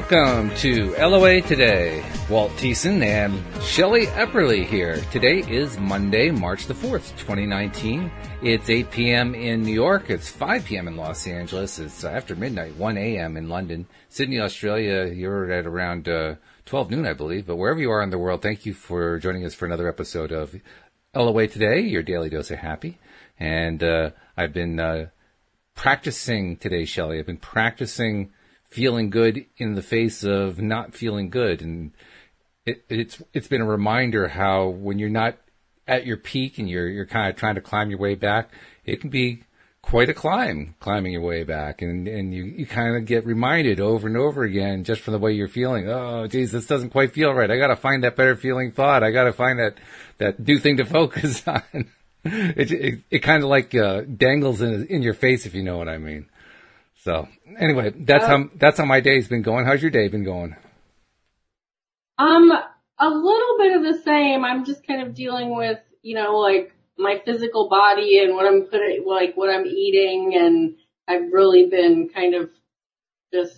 Welcome to LOA Today. Walt Thiessen and Shelley Epperly here. Today is Monday, March the 4th, 2019. It's 8 p.m. in New York. It's 5 p.m. in Los Angeles. It's after midnight, 1 a.m. in London. Sydney, Australia, you're at around uh, 12 noon, I believe. But wherever you are in the world, thank you for joining us for another episode of LOA Today, your daily dose of happy. And uh, I've been uh, practicing today, Shelley. I've been practicing feeling good in the face of not feeling good. And it, it's, it's been a reminder how when you're not at your peak and you're, you're kind of trying to climb your way back, it can be quite a climb, climbing your way back. And, and you, you kind of get reminded over and over again just from the way you're feeling. Oh, geez, this doesn't quite feel right. I got to find that better feeling thought. I got to find that, that new thing to focus on. it, it, it kind of like, uh, dangles in, in your face, if you know what I mean. So anyway, that's how that's how my day's been going. How's your day been going? Um, a little bit of the same. I'm just kind of dealing with, you know, like my physical body and what I'm putting, like what I'm eating, and I've really been kind of just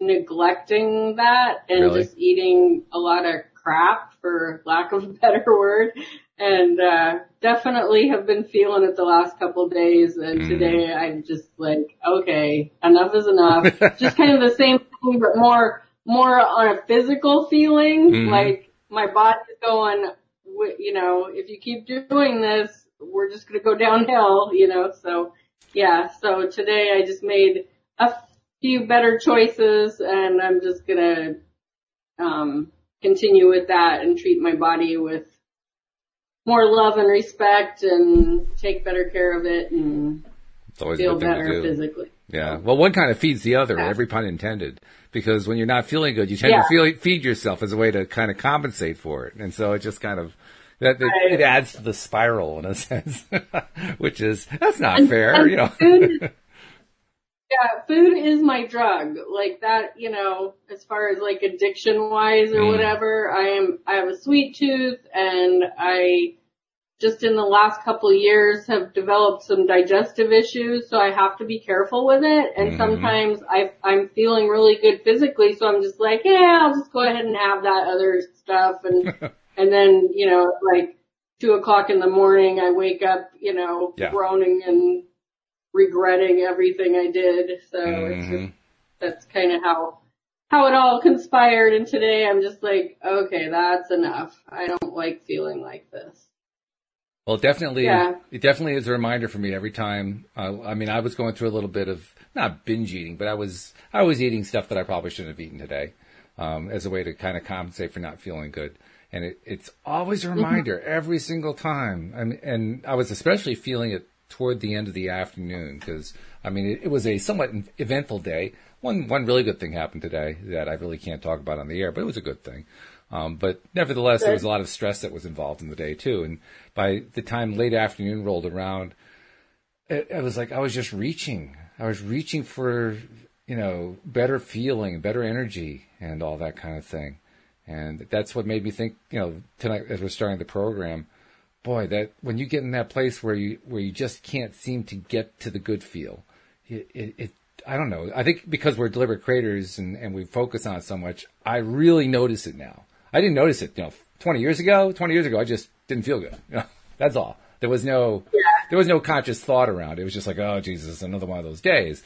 neglecting that and Really? just eating a lot of crap, for lack of a better word. And uh definitely have been feeling it the last couple of days. And Mm. today I'm just like, okay, enough is enough. just kind of the same thing, but more more on a physical feeling. Mhm. Like my body's going, you know, if you keep doing this, we're just gonna go downhill, you know. So yeah, so today I just made a few better choices, and I'm just gonna um, continue with that and treat my body with more love and respect, and take better care of it, and It's always feel good thing to better physically. Yeah. Well, one kind of feeds the other, Yeah. every pun intended. Because when you're not feeling good, you tend Yeah. to feel, feed yourself as a way to kind of compensate for it. And so it just kind of, that, Right. it adds to the spiral in a sense, which is, that's not And- fair, and you know. food- Yeah, food is my drug. Like that, you know, as far as like addiction wise or Mm. whatever, I am, I have a sweet tooth and I just in the last couple of years have developed some digestive issues, so I have to be careful with it. And Mhm. sometimes I, I'm feeling really good physically, so I'm just like, yeah, I'll just go ahead and have that other stuff. And, and then, you know, like two o'clock in the morning, I wake up, you know, Yeah. groaning and regretting everything I did. So it's Mhm. just, that's kind of how, how it all conspired. And today I'm just like, okay, that's enough. I don't like feeling like this. Well, definitely, Yeah. it definitely is a reminder for me every time. Uh, I mean, I was going through a little bit of not binge eating, but I was I was eating stuff that I probably shouldn't have eaten today, um, as a way to kind of compensate for not feeling good. And it, it's always a reminder every single time. I mean, and I was especially feeling it toward the end of the afternoon because I mean, it, it was a somewhat eventful day. One one really good thing happened today that I really can't talk about on the air, but it was a good thing. Um, but nevertheless, there was a lot of stress that was involved in the day too. And by the time late afternoon rolled around, it, it was like I was just reaching. I was reaching for, you know, better feeling, better energy, and all that kind of thing. And that's what made me think, you know, tonight as we're starting the program, boy, that when you get in that place where you where you just can't seem to get to the good feel, it, it, it I don't know. I think because we're deliberate creators and, and we focus on it so much, I really notice it now. I didn't notice it, you know, 20 years ago, 20 years ago, I just didn't feel good. You know, that's all. There was no, there was no conscious thought around it. It was just like, oh, Jesus, another one of those days.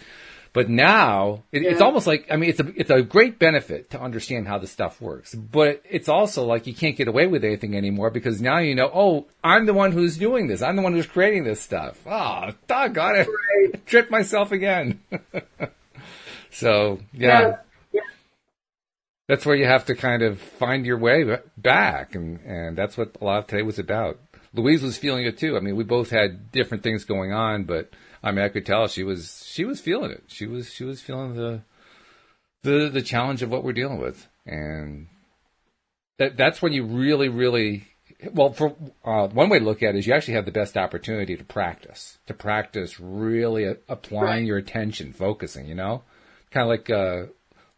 But now it, it's almost like, I mean, it's a, it's a great benefit to understand how this stuff works, but it's also like you can't get away with anything anymore because now you know, oh, I'm the one who's doing this. I'm the one who's creating this stuff. Ah, oh, doggone it. Right. Tripped myself again. so yeah Yeah. that's where you have to kind of find your way back, and and that's what a lot of today was about. Louise was feeling it too. I mean, we both had different things going on, but I mean, I could tell she was she was feeling it. She was she was feeling the the the challenge of what we're dealing with, and that that's when you really really well for uh, one way to look at it is you actually have the best opportunity to practice to practice really a- applying Right. your attention, focusing. You know, kind of like uh,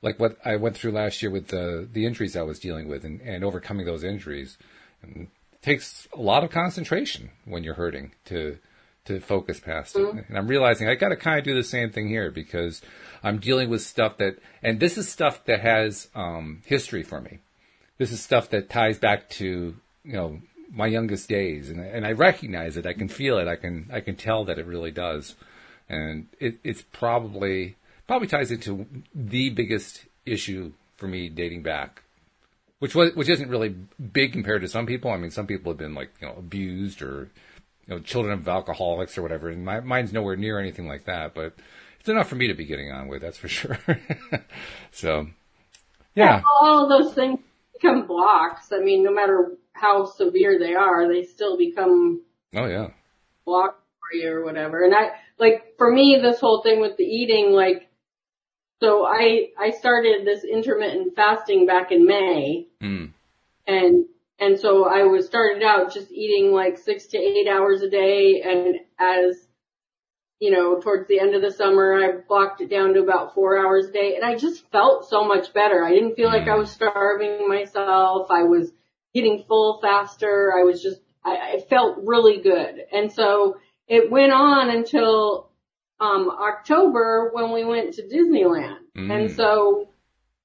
like what I went through last year with the the injuries I was dealing with and, and overcoming those injuries. And it takes a lot of concentration when you're hurting to to focus past it. And I'm realizing I got to kind of do the same thing here because I'm dealing with stuff that, and this is stuff that has um, history for me. This is stuff that ties back to you know my youngest days, and and I recognize it. I can feel it. I can I can tell that it really does, and it, it's probably probably ties into the biggest issue for me dating back which was which isn't really big compared to some people. I mean, some people have been like you know abused or you know children of alcoholics or whatever, and my, mine's nowhere near anything like that. But it's enough for me to be getting on with, that's for sure. so, yeah. all those things become blocks. I mean, no matter how severe they are, they still become oh yeah blocks for you or whatever. And I like for me, this whole thing with the eating, like so I I started this intermittent fasting back in May, mm. and and so I was started out just eating like six to eight hours a day, and as you know, towards the end of the summer, I blocked it down to about four hours a day, and I just felt so much better. I didn't feel like I was starving myself. I was getting full faster. I was just I, I felt really good, and so it went on until um, October when we went to Disneyland. Mm. And so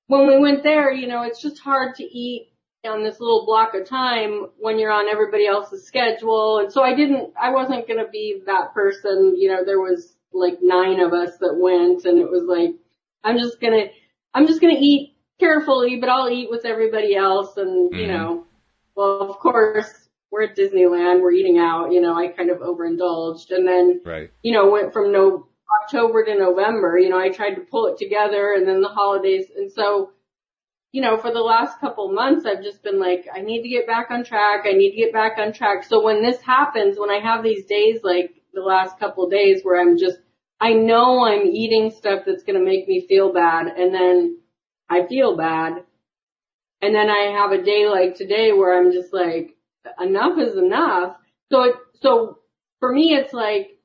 when we went there, you know, it's just hard to eat on this little block of time when you're on everybody else's schedule. And so I didn't, I wasn't going to be that person. You know, there was like nine of us that went and it was like, I'm just going to, I'm just going to eat carefully, but I'll eat with everybody else. And, Mm. you know, well, of course, we're at Disneyland, we're eating out, you know, I kind of overindulged. And then, Right. you know, went from no October to November. You know, I tried to pull it together and then the holidays. And so, you know, for the last couple months, I've just been like, I need to get back on track. I need to get back on track. So when this happens, when I have these days, like the last couple days where I'm just, I know I'm eating stuff that's going to make me feel bad and then I feel bad. And then I have a day like today where I'm just like, enough is enough. So it, so for me, it's like,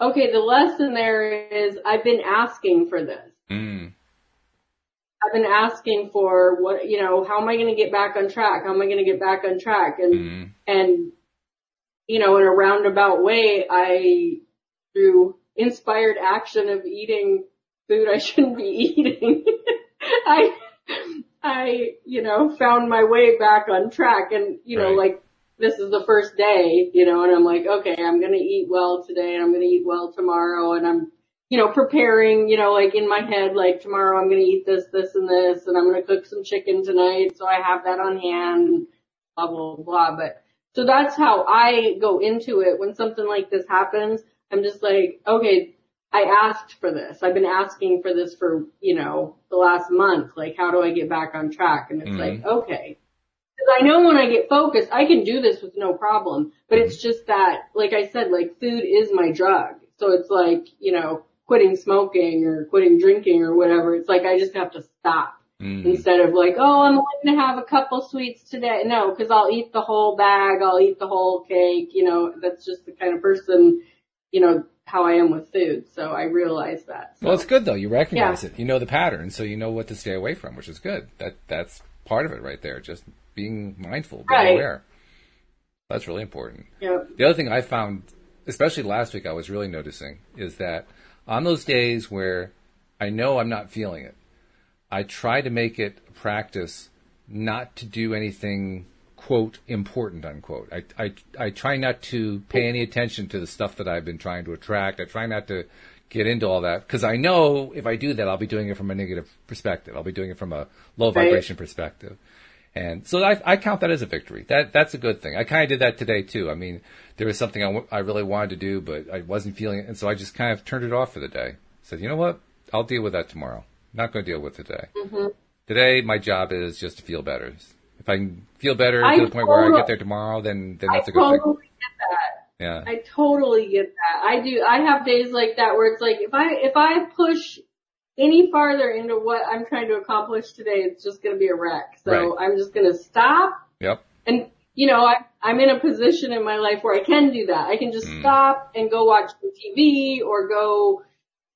okay, the lesson there is I've been asking for this. Mm. I've been asking for what, you know, how am I going to get back on track? How am I going to get back on track? And, Mm. and, you know, in a roundabout way, I, through inspired action of eating food I shouldn't be eating, I, I, you know, found my way back on track and, you know, Right. like, this is the first day, you know, and I'm like, okay, I'm gonna eat well today and I'm gonna eat well tomorrow and I'm, you know, preparing, you know, like in my head, like tomorrow I'm gonna eat this, this and this and I'm gonna cook some chicken tonight so I have that on hand and blah, blah, blah. But, so that's how I go into it when something like this happens. I'm just like, okay, I asked for this. I've been asking for this for, you know, the last month. Like, how do I get back on track? And it's Mhm. like, okay. Because I know when I get focused, I can do this with no problem. But it's just that, like I said, like food is my drug. So it's like, you know, quitting smoking or quitting drinking or whatever. It's like I just have to stop Mm. instead of like, oh, I'm only going to have a couple sweets today. No, because I'll eat the whole bag. I'll eat the whole cake. You know, that's just the kind of person, you know, how I am with food. So I realize that. So. Well, it's good though. You recognize it. You know the pattern, so you know what to stay away from, which is good. That that's part of it right there. Just being mindful, being Right. aware. That's really important. yeah. The other thing I found, especially last week, I was really noticing is that on those days where I know I'm not feeling it, I try to make it a practice not to do anything quote important unquote. I, I I try not to pay any attention to the stuff that I've been trying to attract. I try not to get into all that because I know if I do that, I'll be doing it from a negative perspective. I'll be doing it from a low Right. vibration perspective. And so I, I count that as a victory. That that's a good thing. I kind of did that today too. I mean, there was something I, w- I really wanted to do, but I wasn't feeling it, and so I just kind of turned it off for the day. Said, you know what? I'll deal with that tomorrow. Not going to deal with it today. Mm-hmm. Today, my job is just to feel better. If I can feel better I to the point where I get there tomorrow, then then that's a good thing. totally get that. Yeah. I totally get that. I do. I have days like that where it's like if I if I push any farther into what I'm trying to accomplish today, it's just going to be a wreck. So Right. I'm just going to stop Yep. and you know I I'm in a position in my life where I can do that. I can just Mm. stop and go watch some TV or go,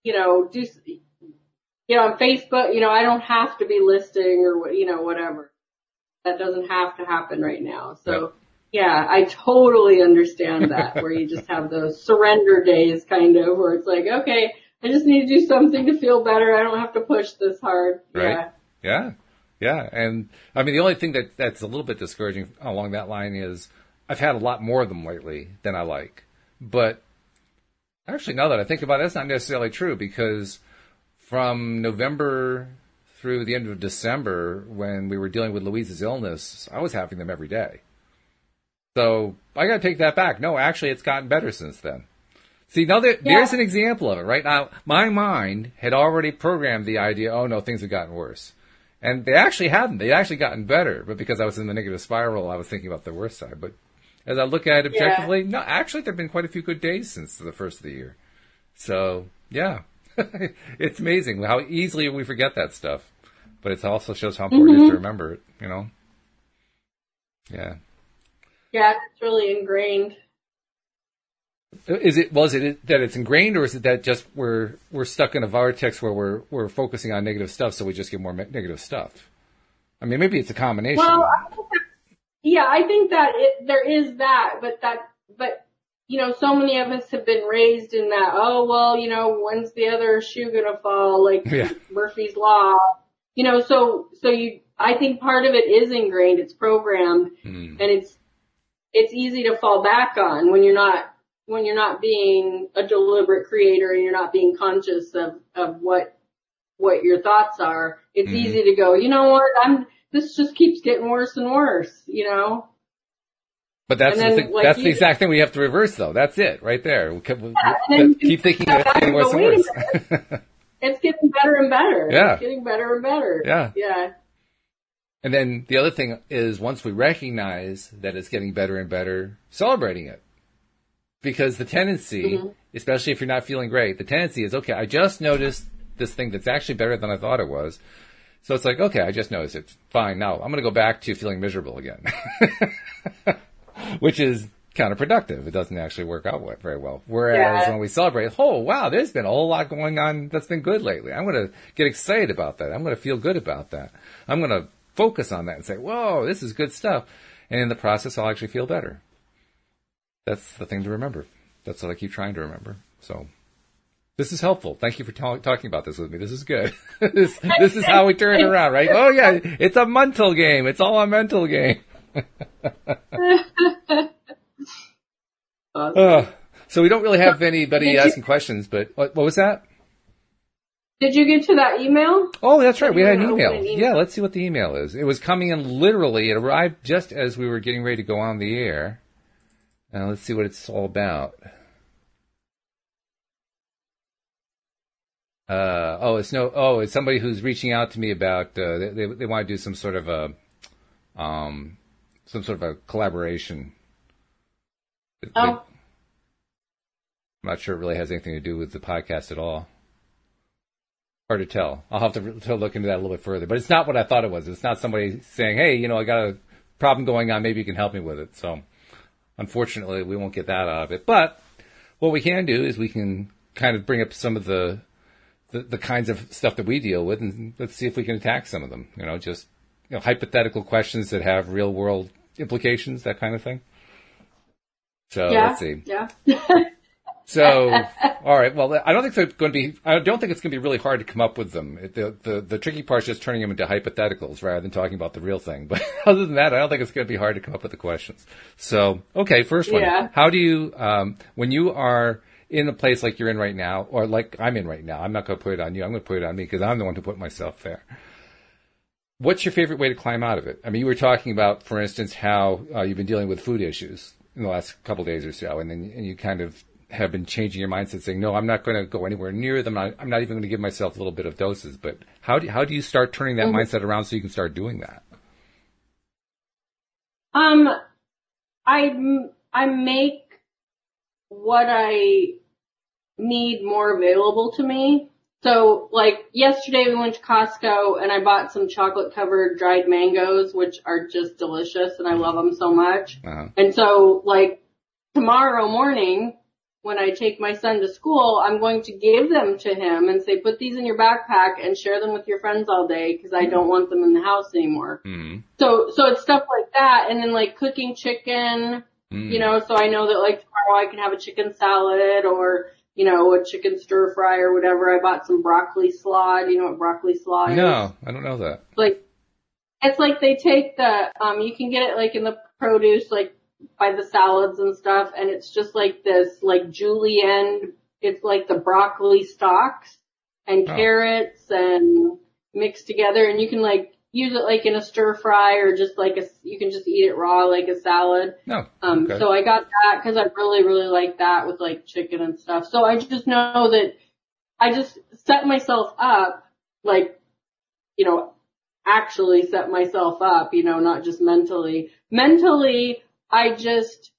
you know, do you know on Facebook. You know I don't have to be listing or what you know whatever. That doesn't have to happen right now. So. Yep. Yeah, I totally understand that where you just have those surrender days kind of where it's like, okay, I just need to do something to feel better. I don't have to push this hard. Right. Yeah. Yeah. Yeah. And I mean, the only thing that that's a little bit discouraging along that line is I've had a lot more of them lately than I like. But actually, now that I think about it, that's not necessarily true because from November through the end of December, when we were dealing with Louise's illness, I was having them every day. So I got to take that back. No, actually, it's gotten better since then. See, now that, yeah. there's an example of it, right? Now, my mind had already programmed the idea, oh no, things have gotten worse. And they actually hadn't. They'd actually gotten better, but because I was in the negative spiral, I was thinking about the worst side. But as I look at it objectively, yeah. no, actually, there have been quite a few good days since the first of the year. So, yeah, it's amazing how easily we forget that stuff. But it also shows how important mm-hmm. it is to mm-hmm. remember it, you know? Yeah. Yeah, it's really ingrained. Is it was it that it's ingrained, or is it that just we're we're stuck in a vortex where we're we're focusing on negative stuff, so we just get more negative stuff? I mean, maybe it's a combination. Well, yeah, I think that it, there is that, but that, but you know, so many of us have been raised in that. Oh well, you know, when's the other shoe gonna fall? Like yeah. Murphy's law. You know, so so you, I think part of it is ingrained. It's programmed, mm. and it's it's easy to fall back on when you're not when you're not being a deliberate creator and you're not being conscious of, of what, what your thoughts are, it's mm-hmm. easy to go, you know what, I'm, this just keeps getting worse and worse, you know? But that's then, the thing, like, that's the exact thing we have to reverse though. That's it right there. We keep, yeah, keep thinking it's getting worse and worse. it's getting better and better. Yeah. It's getting better and better. Yeah. Yeah. And then the other thing is once we recognize that it's getting better and better, celebrating it because the tendency, mm-hmm. especially if you're not feeling great, the tendency is okay. I just noticed this thing that's actually better than I thought it was. So it's like, okay, I just noticed it. Fine. Now I'm going to go back to feeling miserable again, which is counterproductive. It doesn't actually work out very well. Whereas yeah. when we celebrate, oh wow, there's been a whole lot going on that's been good lately. I'm going to get excited about that. I'm going to feel good about that. I'm going to focus on that and say, whoa, this is good stuff. And in the process, I'll actually feel better that's the thing to remember. That's what I keep trying to remember. So this is helpful. Thank you for ta- talking about this with me. This is good. this, this is how we turn it around, right? Oh yeah, it's a mental game. It's all a mental game. uh, so we don't really have anybody Did asking you, questions, but what, what, was that? Did you get to that email? Oh, that's right. We had an email. email. Yeah, let's see what the email is. It was coming in literally. It arrived just as we were getting ready to go on the air. Let's see what it's all about. Uh, oh, it's no. Oh, it's somebody who's reaching out to me about. Uh, they, they, they want to do some sort of a, um, some sort of a collaboration. Oh. I'm not sure it really has anything to do with the podcast at all. Hard to tell. I'll have to, to look into that a little bit further. But it's not what I thought it was. It's not somebody saying, "Hey, you know, I got a problem going on. Maybe you can help me with it." So Unfortunately, we won't get that out of it. But what we can do is we can kind of bring up some of the, the, the kinds of stuff that we deal with, and let's see if we can attack some of them. You know, just you know, hypothetical questions that have real world implications, that kind of thing. So yeah, let's see. Yeah. So, all right. Well, I don't think they're going to be. I don't think it's going to be really hard to come up with them. The the the tricky part is just turning them into hypotheticals rather than talking about the real thing. But other than that, I don't think it's going to be hard to come up with the questions. So, okay, first one. Yeah. How do you um, when you are in a place like you're in right now, or like I'm in right now? I'm not going to put it on you. I'm going to put it on me because I'm the one who put myself there. What's your favorite way to climb out of it? I mean, you were talking about, for instance, how uh, you've been dealing with food issues in the last couple days or so, and then and you kind of have been changing your mindset, saying, "No, I'm not going to go anywhere near them. I'm not even going to give myself a little bit of doses." But how do how do you start turning that mindset around so you can start doing that? Um, I I make what I need more available to me. So like yesterday we went to Costco and I bought some chocolate covered dried mangoes, which are just delicious and I love them so much. Uh-huh. And so like tomorrow morning when I take my son to school, I'm going to give them to him and say, put these in your backpack and share them with your friends all day because I don't want them in the house anymore. Mm. So, so it's stuff like that. And then like cooking chicken, Mm. you know, so I know that like tomorrow I can have a chicken salad or, you know, a chicken stir fry or whatever. I bought some broccoli slaw. Do you know what broccoli slaw is? No, I don't know that. Like, it's like they take the, um, you can get it like in the produce, like by the salads and stuff, and it's just like this, like julienne, it's like the broccoli stalks and Oh. carrots and mixed together, and you can like use it like in a stir fry or just like a, you can just eat it raw like a salad. No. Um, Okay. so I got that because I really, really like that with like chicken and stuff. So I just know that I just set myself up, like, you know, actually set myself up, you know, not just mentally. Mentally, I just,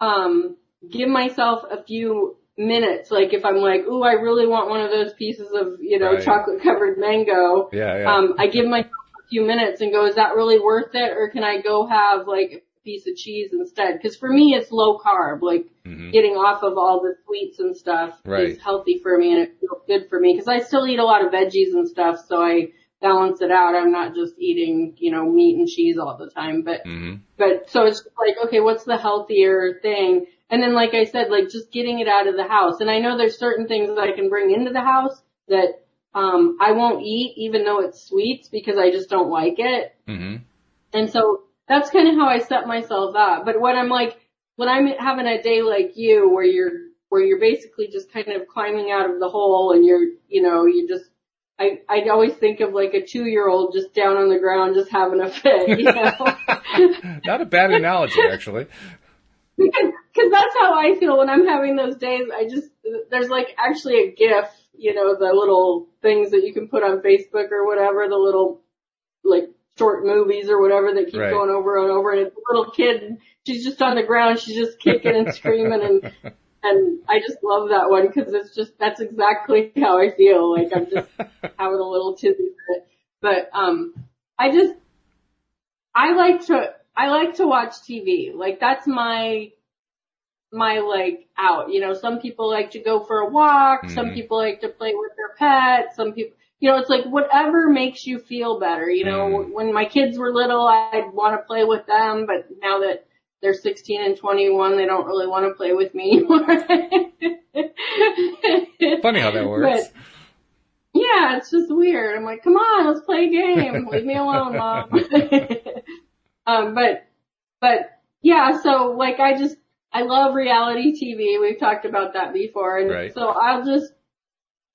um, give myself a few minutes. Like if I'm like, ooh, I really want one of those pieces of, you know, Right. chocolate covered mango yeah, yeah. um, I give myself a few minutes and go, is that really worth it? Or can I go have like a piece of cheese instead? Cause for me, it's low carb, like Mhm. getting off of all the sweets and stuff Right. is healthy for me and it feels good for me. Cause I still eat a lot of veggies and stuff. So I balance it out. I'm not just eating, you know, meat and cheese all the time, but hmm but so it's like, okay, what's the healthier thing? And then like I said, like just getting it out of the house. And I know there's certain things that I can bring into the house that um I won't eat even though it's sweets because I just don't like it. hmm And so that's kind of how I set myself up. But when I'm like, when I'm having a day like you where you're, where you're basically just kind of climbing out of the hole and you're, you know, you just, I, I always think of like a two year old just down on the ground just having a fit, you know? Not a bad analogy, actually. because cause that's how I feel when I'm having those days. I just, there's like actually a GIF, you know, the little things that you can put on Facebook or whatever, the little like short movies or whatever that keep Right. going over and over and it's a little kid and she's just on the ground, she's just kicking and screaming and, and I just love that one because it's just, that's exactly how I feel. Like I'm just having a little tizzy. But, um, I just, I like to, I like to watch TV. Like that's my, my like out. You know, some people like to go for a walk. Some Mhm. people like to play with their pet. Some people, you know, it's like whatever makes you feel better. You know, Mhm. when my kids were little, I'd want to play with them, but now that they're 16 and 21, they don't really want to play with me anymore. Funny how that works. But, yeah, it's just weird. I'm like, come on, let's play a game. Leave me alone, mom. um, but, but yeah, so like I just, I love reality TV. We've talked about that before. And Right. so I'll just,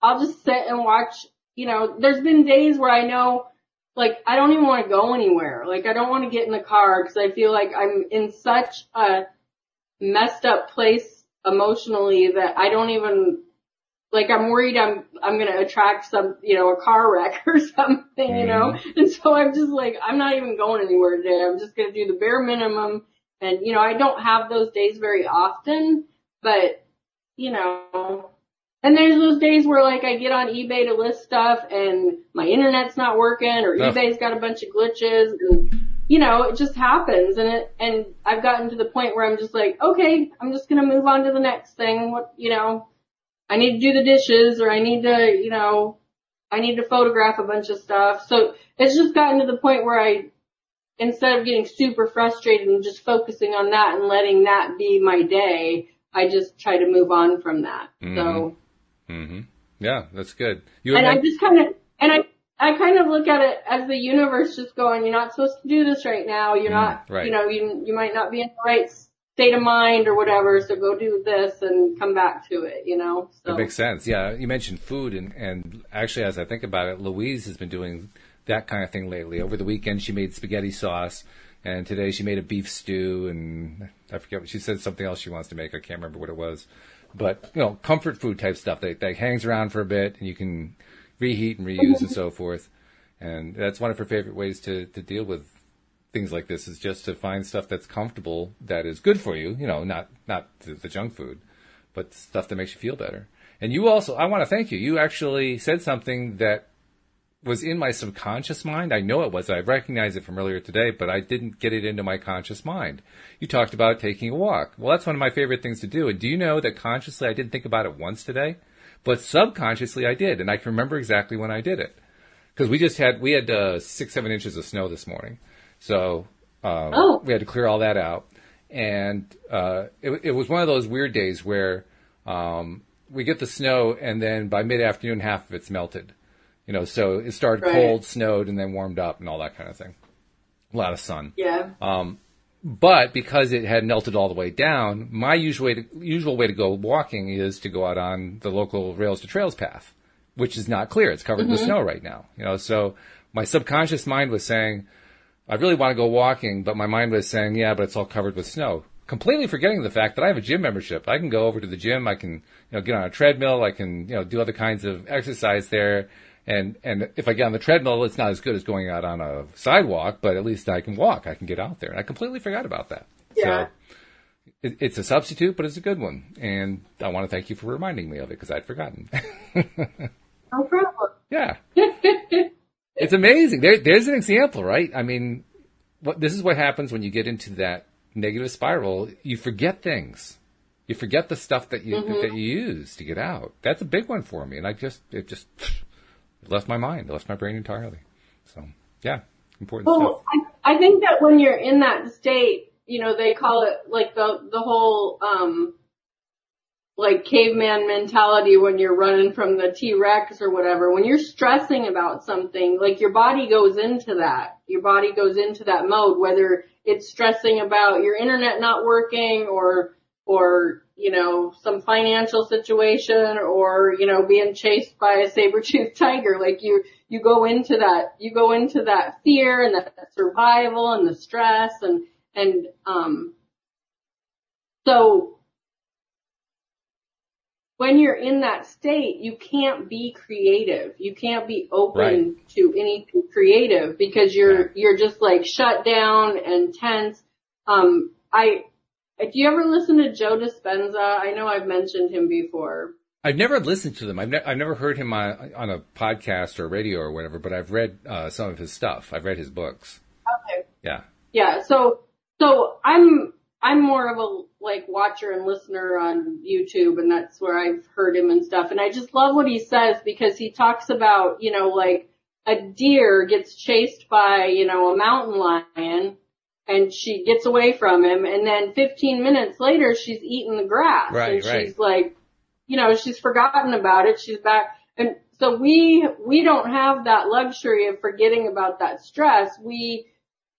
I'll just sit and watch, you know, there's been days where I know, like, I don't even want to go anywhere. Like, I don't want to get in the car because I feel like I'm in such a messed up place emotionally that I don't even, like, I'm worried I'm, I'm going to attract some, you know, a car wreck or something, you know? Mm-hmm. And so I'm just like, I'm not even going anywhere today. I'm just going to do the bare minimum. And, you know, I don't have those days very often, but, you know, and there's those days where like I get on eBay to list stuff and my internet's not working or No. eBay's got a bunch of glitches and you know, it just happens and it, and I've gotten to the point where I'm just like, okay, I'm just gonna move on to the next thing. What, you know, I need to do the dishes or I need to, you know, I need to photograph a bunch of stuff. So it's just gotten to the point where I, instead of getting super frustrated and just focusing on that and letting that be my day, I just try to move on from that. So, mm-hmm. Hmm Yeah, that's good. You and I just kind of, and I, I kind of look at it as the universe just going, you're not supposed to do this right now. You're Mm, not, right. you know, you, you might not be in the right state of mind or whatever. So go do this and come back to it, you know? So. That makes sense. Yeah, you mentioned food, and and actually, as I think about it, Louise has been doing that kind of thing lately. Over the weekend, she made spaghetti sauce, and today she made a beef stew, and I forget what she said. Something else she wants to make. I can't remember what it was, but you know, comfort food type stuff that that hangs around for a bit, and you can reheat and reuse and mm-hmm. so forth. And that's one of her favorite ways to to deal with things like this is just to find stuff that's comfortable that is good for you. You know, not not the, the junk food but stuff that makes you feel better. And you also, I want to thank you. You actually said something that was in my subconscious mind. I know it was. I recognize it from earlier today, but I didn't get it into my conscious mind. You talked about taking a walk. Well, that's one of my favorite things to do. And do you know that consciously I didn't think about it once today, but subconsciously I did, and I can remember exactly when I did it because we just had we had uh, six seven inches of snow this morning, so um, Oh. we had to clear all that out, and uh, it, it was one of those weird days where um, we get the snow, and then by mid afternoon half of it's melted. You know, so it started Right. cold, snowed, and then warmed up, and all that kind of thing. A lot of sun. Yeah. Um, but because it had melted all the way down, my usual way to, usual way to go walking is to go out on the local rails to trails path, which is not clear. It's covered with mm-hmm. snow right now. You know, so my subconscious mind was saying, I really want to go walking, but my mind was saying, yeah, but it's all covered with snow. Completely forgetting the fact that I have a gym membership. I can go over to the gym. I can, you know, get on a treadmill. I can, you know, do other kinds of exercise there. And, and if I get on the treadmill, it's not as good as going out on a sidewalk, but at least I can walk. I can get out there. And I completely forgot about that. Yeah. So it, it's a substitute, but it's a good one. And I want to thank you for reminding me of it because I'd forgotten. No problem. yeah. It's amazing. There, there's an example, right? I mean, what, this is what happens when you get into that negative spiral. You forget things. You forget the stuff that you mm-hmm. that you use to get out. That's a big one for me, and I just it just left my mind, left my brain entirely. So yeah, important stuff. Well, I, I think that when you're in that state, you know, they call it like the the whole um like caveman mentality when you're running from the T-Rex or whatever. When you're stressing about something, like your body goes into that. Your body goes into that mode, whether it's stressing about your internet not working or or you know some financial situation or you know being chased by a saber-toothed tiger. Like you you go into that you go into that fear and that survival and the stress and and um so when you're in that state you can't be creative. You can't be open Right. to anything creative because you're you're just like shut down and tense. Um i do you ever listen to Joe Dispenza? I know I've mentioned him before. I've never listened to them. I've, ne- I've never heard him on, on a podcast or radio or whatever, but I've read uh, some of his stuff. I've read his books. Okay. Yeah. Yeah, so so I'm I'm more of a like watcher and listener on YouTube and that's where I've heard him and stuff. And I just love what he says because he talks about, you know, like a deer gets chased by, you know, a mountain lion and she gets away from him and then 15 minutes later she's eating the grass Right, and right. she's like, you know, she's forgotten about it. She's back and so we, we don't have that luxury of forgetting about that stress. We,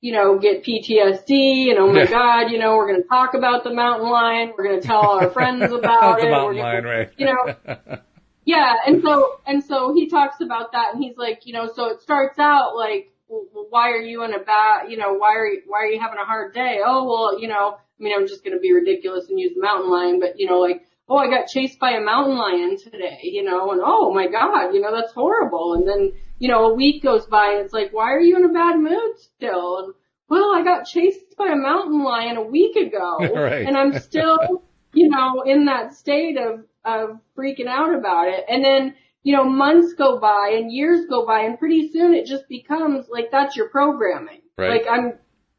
you know, get PTSD and oh my Yeah. god, you know, we're going to talk about the mountain lion. We're going to tell our friends about the it. mountain lion, gonna, right? You know, yeah. And so, and so he talks about that and he's like, you know, so it starts out like, well, why are you in a bad, you know, why are you, why are you having a hard day? Oh, well, you know, I mean, I'm just going to be ridiculous and use the mountain lion, but you know, like, oh, I got chased by a mountain lion today, you know, and oh my god, you know, that's horrible. And then, you know, a week goes by and it's like, why are you in a bad mood still? And, well, I got chased by a mountain lion a week ago Right. and I'm still, you know, in that state of, of freaking out about it. And then, you know, months go by and years go by and pretty soon it just becomes like that's your programming. Right. Like I'm,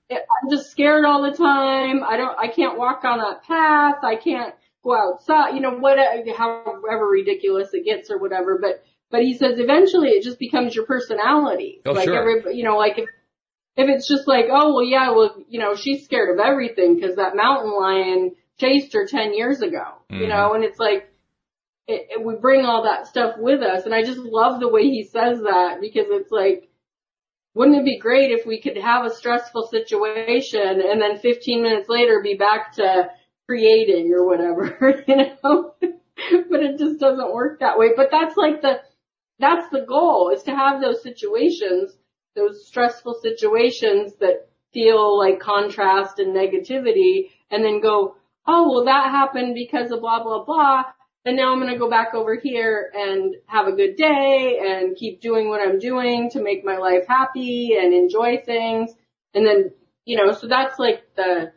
I'm just scared all the time. I don't, I can't walk on that path. I can't go outside, you know, whatever, however ridiculous it gets or whatever. But, but he says eventually it just becomes your personality. Oh, like sure. every, you know, like if, if it's just like, oh well, yeah, well, you know, she's scared of everything because that mountain lion chased her ten years ago, you Mhm. know, and it's like, we bring all that stuff with us, and I just love the way he says that because it's like, wouldn't it be great if we could have a stressful situation and then 15 minutes later be back to creating or whatever, you know? but it just doesn't work that way. But that's like the, that's the goal is to have those situations, those stressful situations that feel like contrast and negativity and then go, oh, well that happened because of blah, blah, blah. And now I'm going to go back over here and have a good day and keep doing what I'm doing to make my life happy and enjoy things. And then, you know, so that's like the,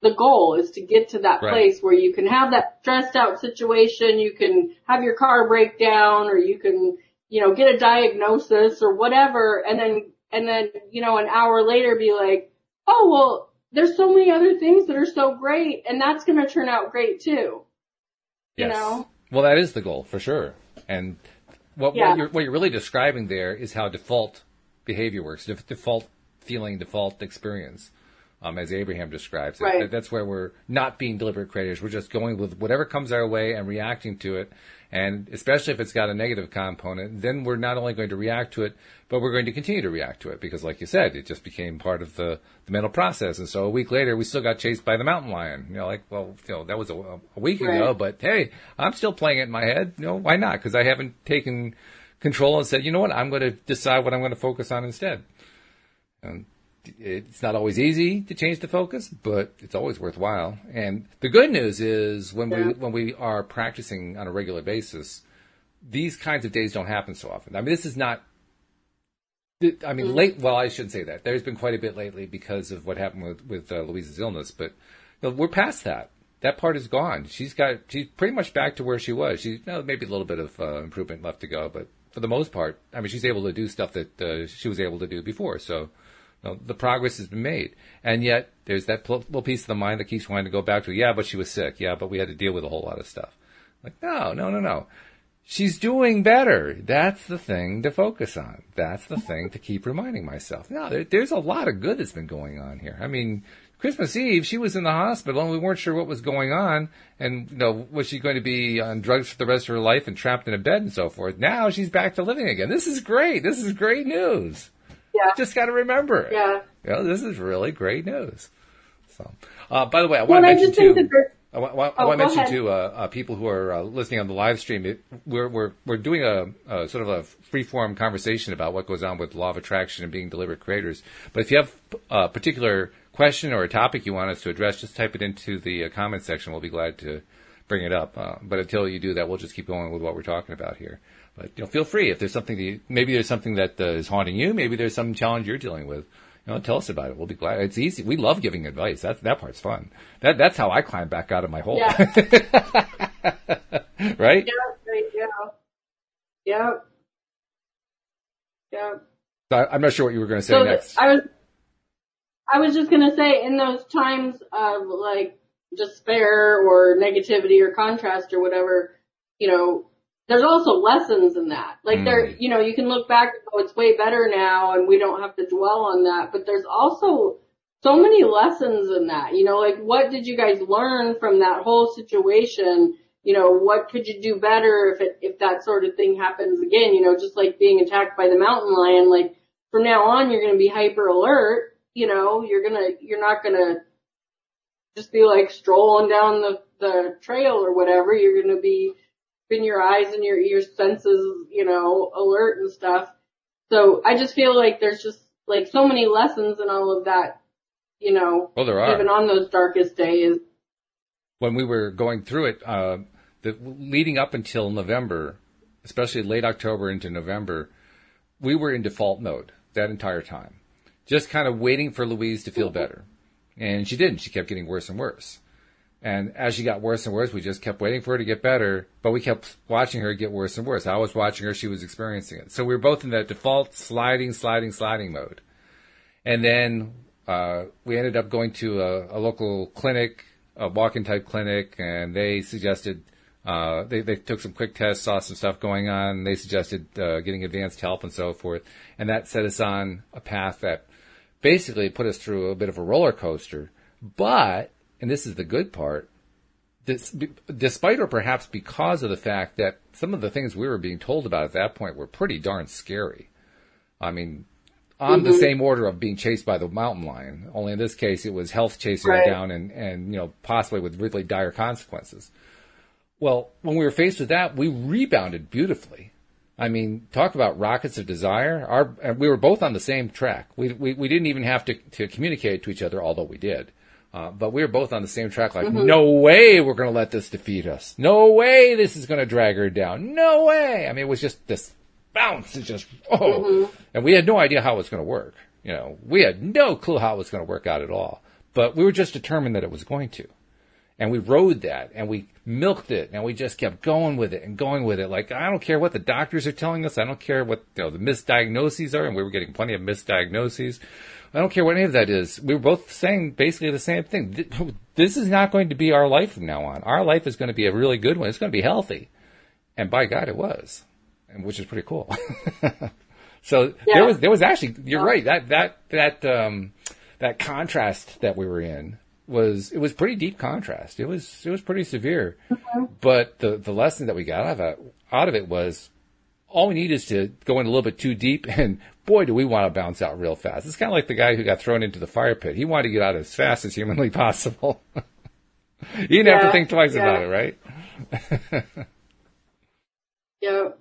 the goal is to get to that Right. place where you can have that stressed out situation, you can have your car break down or you can, you know, get a diagnosis or whatever and then, and then, you know, an hour later be like, oh, well, there's so many other things that are so great and that's going to turn out great too. You Yes. know? Well, that is the goal for sure. And what, Yeah. what, you're, what you're really describing there is how default behavior works, def- default feeling, default experience, um, as Abraham describes it. Right. That's where we're not being deliberate creators. We're just going with whatever comes our way and reacting to it. And especially if it's got a negative component, then we're not only going to react to it, but we're going to continue to react to it because, like you said, it just became part of the, the mental process. And so a week later, we still got chased by the mountain lion. You know, like, well, you know, that was a, a week ago, but hey, I'm still playing it in my head. You know, why not? Because I haven't taken control and said, you know what, I'm going to decide what I'm going to focus on instead. And it's not always easy to change the focus, but it's always worthwhile. And the good news is when we when we are practicing on a regular basis, these kinds of days don't happen so often. I mean, this is not. I mean, late. Well, I shouldn't say that. There's been quite a bit lately because of what happened with with uh, Louise's illness, but you know, we're past that. That part is gone. She's got. She's pretty much back to where she was. She you know, maybe a little bit of uh, improvement left to go, but for the most part, I mean, she's able to do stuff that uh, she was able to do before. So know, the progress has been made, and yet there's that pl- little piece of the mind that keeps wanting to go back to. Yeah, but she was sick. Yeah, but we had to deal with a whole lot of stuff. Like, no, no, no, no. She's doing better. That's the thing to focus on. That's the thing to keep reminding myself. No, there, there's a lot of good that's been going on here. I mean, Christmas Eve, she was in the hospital and we weren't sure what was going on. And, you know, was she going to be on drugs for the rest of her life and trapped in a bed and so forth? Now she's back to living again. This is great. This is great news. Yeah. Just got to remember it. Yeah. You know, this is really great news. So, uh, by the way, I want to mention too. I want, want, Oh, I want to mention to uh, uh, people who are uh, listening on the live stream. It, we're we're we're doing a, a sort of a free form conversation about what goes on with law of attraction and being deliberate creators. But if you have a particular question or a topic you want us to address, just type it into the uh, comment section. We'll be glad to bring it up. Uh, but until you do that, we'll just keep going with what we're talking about here. But you know, feel free if there's something that you, maybe there's something that uh, is haunting you, maybe there's some challenge you're dealing with. You know, tell us about it. We'll be glad. It's easy. We love giving advice. That's that part's fun. That that's how I climb back out of my hole. yeah. right? Yeah, right, yeah. Yep. Yep. So I, I'm not sure what you were going to say So next. I was, I was just gonna say, in those times of like despair or negativity or contrast or whatever, you know, there's also lessons in that. Like there, Mm. you know, you can look back and go, it's way better now, and we don't have to dwell on that. But there's also so many lessons in that. You know, like what did you guys learn from that whole situation? You know, what could you do better if it, if that sort of thing happens again? You know, just like being attacked by the mountain lion, like from now on you're going to be hyper alert. You know, you're gonna, you're not gonna just be like strolling down the, the trail or whatever. You're gonna be keeping your eyes and your ears senses, you know, alert and stuff. So I just feel like there's just like so many lessons in all of that, you know, well, there are. even on those darkest days. when we were going through it, uh, the leading up until November, especially late October into November, we were in default mode that entire time, just kind of waiting for Louise to feel better, and she didn't. She kept getting worse and worse, and as she got worse and worse, we just kept waiting for her to get better, but we kept watching her get worse and worse. I was watching her; she was experiencing it. So we were both in that default sliding, sliding, sliding mode. And then uh, we ended up going to a, a local clinic, a walk-in type clinic, and they suggested uh, they they took some quick tests, saw some stuff going on. They suggested uh, getting advanced help and so forth, and that set us on a path that basically put us through a bit of a roller coaster. But and this is the good part. This, despite or perhaps because of the fact that some of the things we were being told about at that point were pretty darn scary. I mean, on the mm-hmm. same order of being chased by the mountain lion. Only in this case, it was health chasing Right. down and, and, you know, possibly with really dire consequences. Well, when we were faced with that, we rebounded beautifully. I mean, talk about rockets of desire. Our, we were both on the same track. We, we, we didn't even have to, to communicate to each other, although we did. Uh, but we were both on the same track, like, no way we're going to let this defeat us. No way this is going to drag her down. No way. I mean, it was just this bounce. It just, oh. And we had no idea how it was going to work. You know, we had no clue how it was going to work out at all. But we were just determined that it was going to. And we rode that and we milked it and we just kept going with it and going with it. Like, I don't care what the doctors are telling us. I don't care what you know, the misdiagnoses are. And we were getting plenty of misdiagnoses. I don't care what any of that is. We were both saying basically the same thing. This is not going to be our life from now on. Our life is going to be a really good one. It's going to be healthy. And by God, it was, which is pretty cool. so yeah. there was, there was actually, you're right. That, that, that, um, that contrast that we were in was, it was pretty deep contrast. It was, it was pretty severe. Mm-hmm. But the, the lesson that we got out of it, out of it was all we need is to go in a little bit too deep and boy, do we want to bounce out real fast. It's kind of like the guy who got thrown into the fire pit. He wanted to get out as fast as humanly possible. you didn't yeah, have to think twice yeah. about it, right? yep.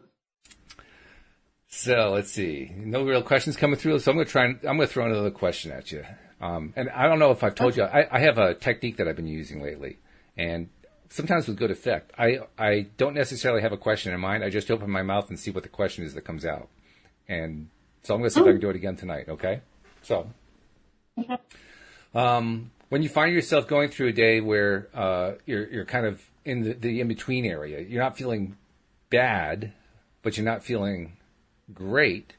So let's see. No real questions coming through. So I'm going to try and I'm going to throw another question at you. Um, and I don't know if I've told you, I, I have a technique that I've been using lately and sometimes with good effect. I, I don't necessarily have a question in mind. I just open my mouth and see what the question is that comes out. And so I'm going to see if I can do it again tonight. Okay. So, um, when you find yourself going through a day where uh, you're you're kind of in the, the in between area, you're not feeling bad, but you're not feeling great.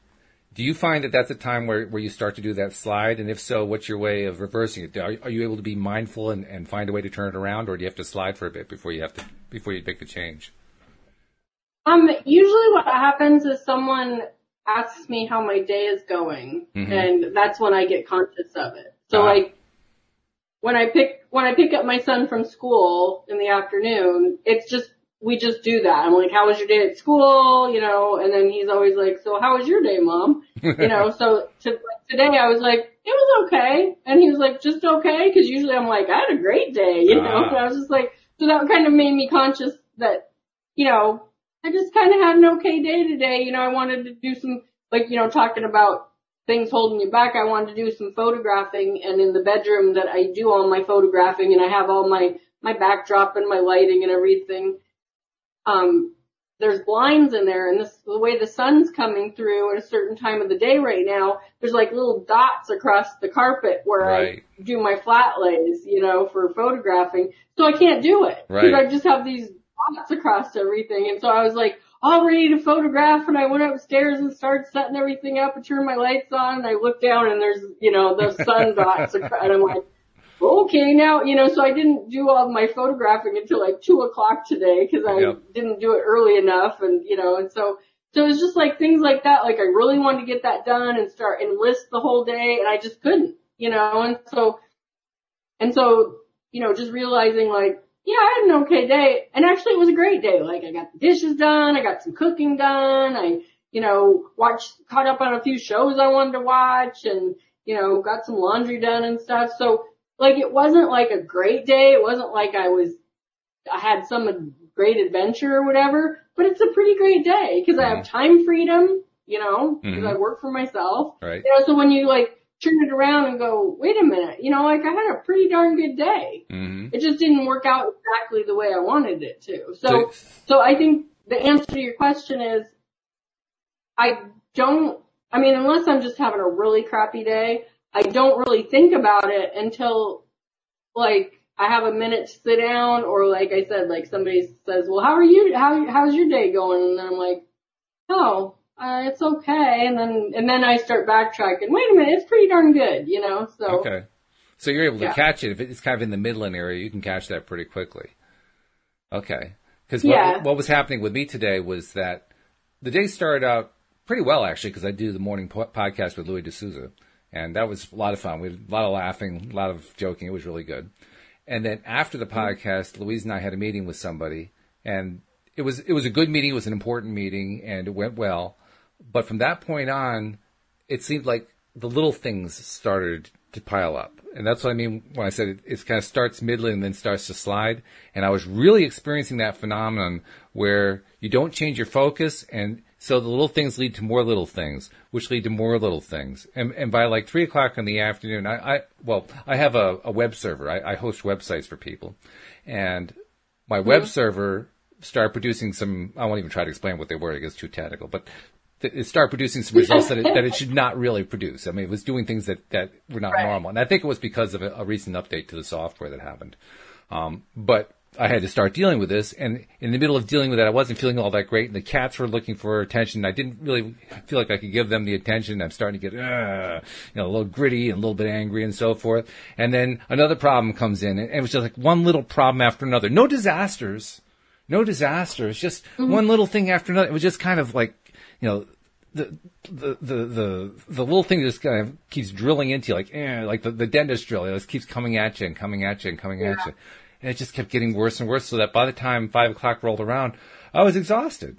Do you find that that's a time where, where you start to do that slide? And if so, what's your way of reversing it? Are, are you able to be mindful and, and find a way to turn it around, or do you have to slide for a bit before you have to before you make the change? Um, usually what happens is someone asks me how my day is going, mm-hmm. and that's when I get conscious of it. So uh-huh. like when I pick when I pick up my son from school in the afternoon, it's just we just do that. I'm like, how was your day at school? You know, and then he's always like, so how was your day, mom? you know, so to, like, today I was like, it was okay. And he was like, just okay? Cause usually I'm like, I had a great day, you know, uh and I was just like, so that kind of made me conscious that, you know, I just kind of had an okay day today. You know, I wanted to do some, like, you know, talking about things holding you back. I wanted to do some photographing and in the bedroom that I do all my photographing and I have all my, my backdrop and my lighting and everything. Um, there's blinds in there and this, the way the sun's coming through at a certain time of the day right now, there's like little dots across the carpet where right. I do my flat lays, you know, for photographing. So I can't do it. Right. Because I just have these dots across everything. And so I was like all ready to photograph and I went upstairs and started setting everything up and turned my lights on and I looked down and there's, you know, those sun dots and I'm like, okay now, you know, so I didn't do all my photographing until like two o'clock today because I yep. didn't do it early enough and, you know, and so, so it was just like things like that. Like I really wanted to get that done and start and list the whole day and I just couldn't, you know, and so, and so, you know, just realizing like, yeah, I had an okay day. And actually it was a great day. Like I got the dishes done. I got some cooking done. I, you know, watched, caught up on a few shows I wanted to watch and, you know, got some laundry done and stuff. So like it wasn't like a great day. It wasn't like I was, I had some great adventure or whatever, but it's a pretty great day because mm-hmm. I have mm-hmm. time freedom, you know, because mm-hmm. I work for myself. Right. You know, so when you like, turn it around and go, wait a minute, you know, like I had a pretty darn good day. Mm-hmm. It just didn't work out exactly the way I wanted it to. So, so I think the answer to your question is, I don't, I mean, unless I'm just having a really crappy day, I don't really think about it until like I have a minute to sit down or like I said, like somebody says, well, how are you, how, how's your day going? And then I'm like, oh, uh, it's okay. And then, and then I start backtracking. Wait a minute, it's pretty darn good, you know, so. Okay. So you're able to yeah. catch it. If it's kind of in the Midland area, you can catch that pretty quickly. Okay. Cause what, yeah. what was happening with me today was that the day started out pretty well, actually, because I do the morning po- podcast with Louis D'Souza. And that was a lot of fun. We had a lot of laughing, a lot of joking. It was really good. And then after the podcast, Louise and I had a meeting with somebody and it was, it was a good meeting. It was an important meeting and it went well. But from that point on, it seemed like the little things started to pile up. And that's what I mean when I said it, it kind of starts middling and then starts to slide. And I was really experiencing that phenomenon where you don't change your focus and so the little things lead to more little things, which lead to more little things. And, and by like three o'clock in the afternoon, I, I well, I have a, a web server. I, I, host websites for people. And my mm-hmm. web server started producing some, I won't even try to explain what they were. I guess too technical, but it started producing some results that it, that it should not really produce. I mean, it was doing things that, that were not right. normal. And I think it was because of a, a, recent update to the software that happened. Um, but I had to start dealing with this, and in the middle of dealing with that, I wasn't feeling all that great, and the cats were looking for attention. I didn't really feel like I could give them the attention. I'm starting to get, uh, you know, a little gritty and a little bit angry and so forth. And then another problem comes in, and it was just like one little problem after another. No disasters, no disasters, just mm-hmm. one little thing after another. It was just kind of like, you know, the, the, the, the, the little thing just kind of keeps drilling into you, like, eh, like the, the dentist drill. It just keeps coming at you and coming at you and coming yeah. at you. And it just kept getting worse and worse so that by the time five o'clock rolled around, I was exhausted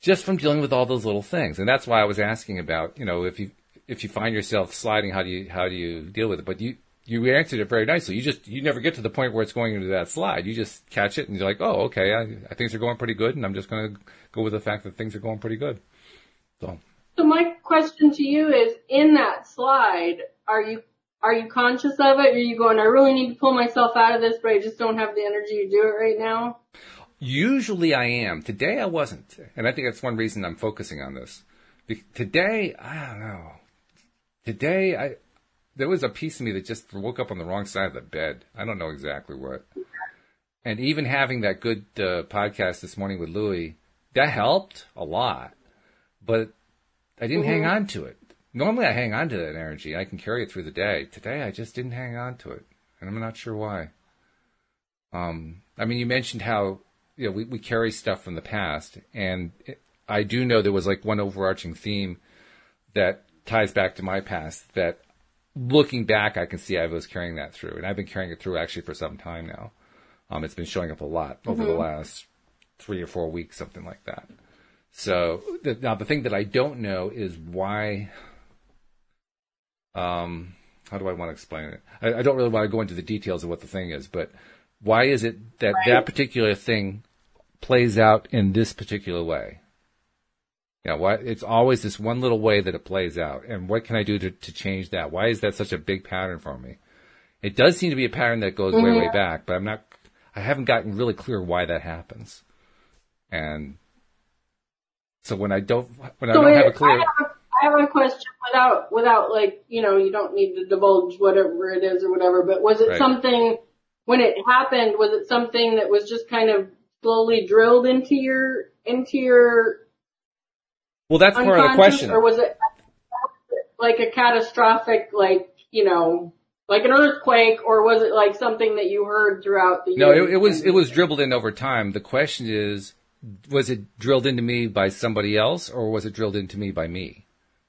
just from dealing with all those little things. And that's why I was asking about, you know, if you, if you find yourself sliding, how do you, how do you deal with it? But you, you answered it very nicely. You just, you never get to the point where it's going into that slide. You just catch it and you're like, oh, okay, I, I things are going pretty good and I'm just going to go with the fact that things are going pretty good. So. So my question to you is, in that slide, are you are you conscious of it? Are you going, I really need to pull myself out of this, but I just don't have the energy to do it right now? Usually I am. Today I wasn't. And I think that's one reason I'm focusing on this. Today, I don't know. Today, I, there was a piece of me that just woke up on the wrong side of the bed. I don't know exactly what. And even having that good uh, podcast this morning with Louie, that helped a lot. But I didn't mm-hmm. hang on to it. Normally I hang on to that energy. I can carry it through the day. Today I just didn't hang on to it. And I'm not sure why. Um, I mean, you mentioned how, you know, we, we carry stuff from the past. And it, I do know there was like one overarching theme that ties back to my past that looking back, I can see I was carrying that through. And I've been carrying it through actually for some time now. Um, it's been showing up a lot over mm-hmm. the last three or four weeks, something like that. So the, now the thing that I don't know is why um, how do I want to explain it? I, I, don't really want to go into the details of what the thing is, but why is it that right. that particular thing plays out in this particular way? You know, why it's always this one little way that it plays out, and what can I do to, to change that? Why is that such a big pattern for me? It does seem to be a pattern that goes mm-hmm. way, way back, but I'm not, I haven't gotten really clear why that happens. And so when I don't, when so I don't have a clear, I have a question without, without like, you know, you don't need to divulge whatever it is or whatever, but was it right. something, when it happened, was it something that was just kind of slowly drilled into your, into your well, that's part of the question. Or was it like a catastrophic, like, you know, like an earthquake, or was it like something that you heard throughout the No, it, it was, it was dribbled in over time. The question is, was it drilled into me by somebody else, or was it drilled into me by me?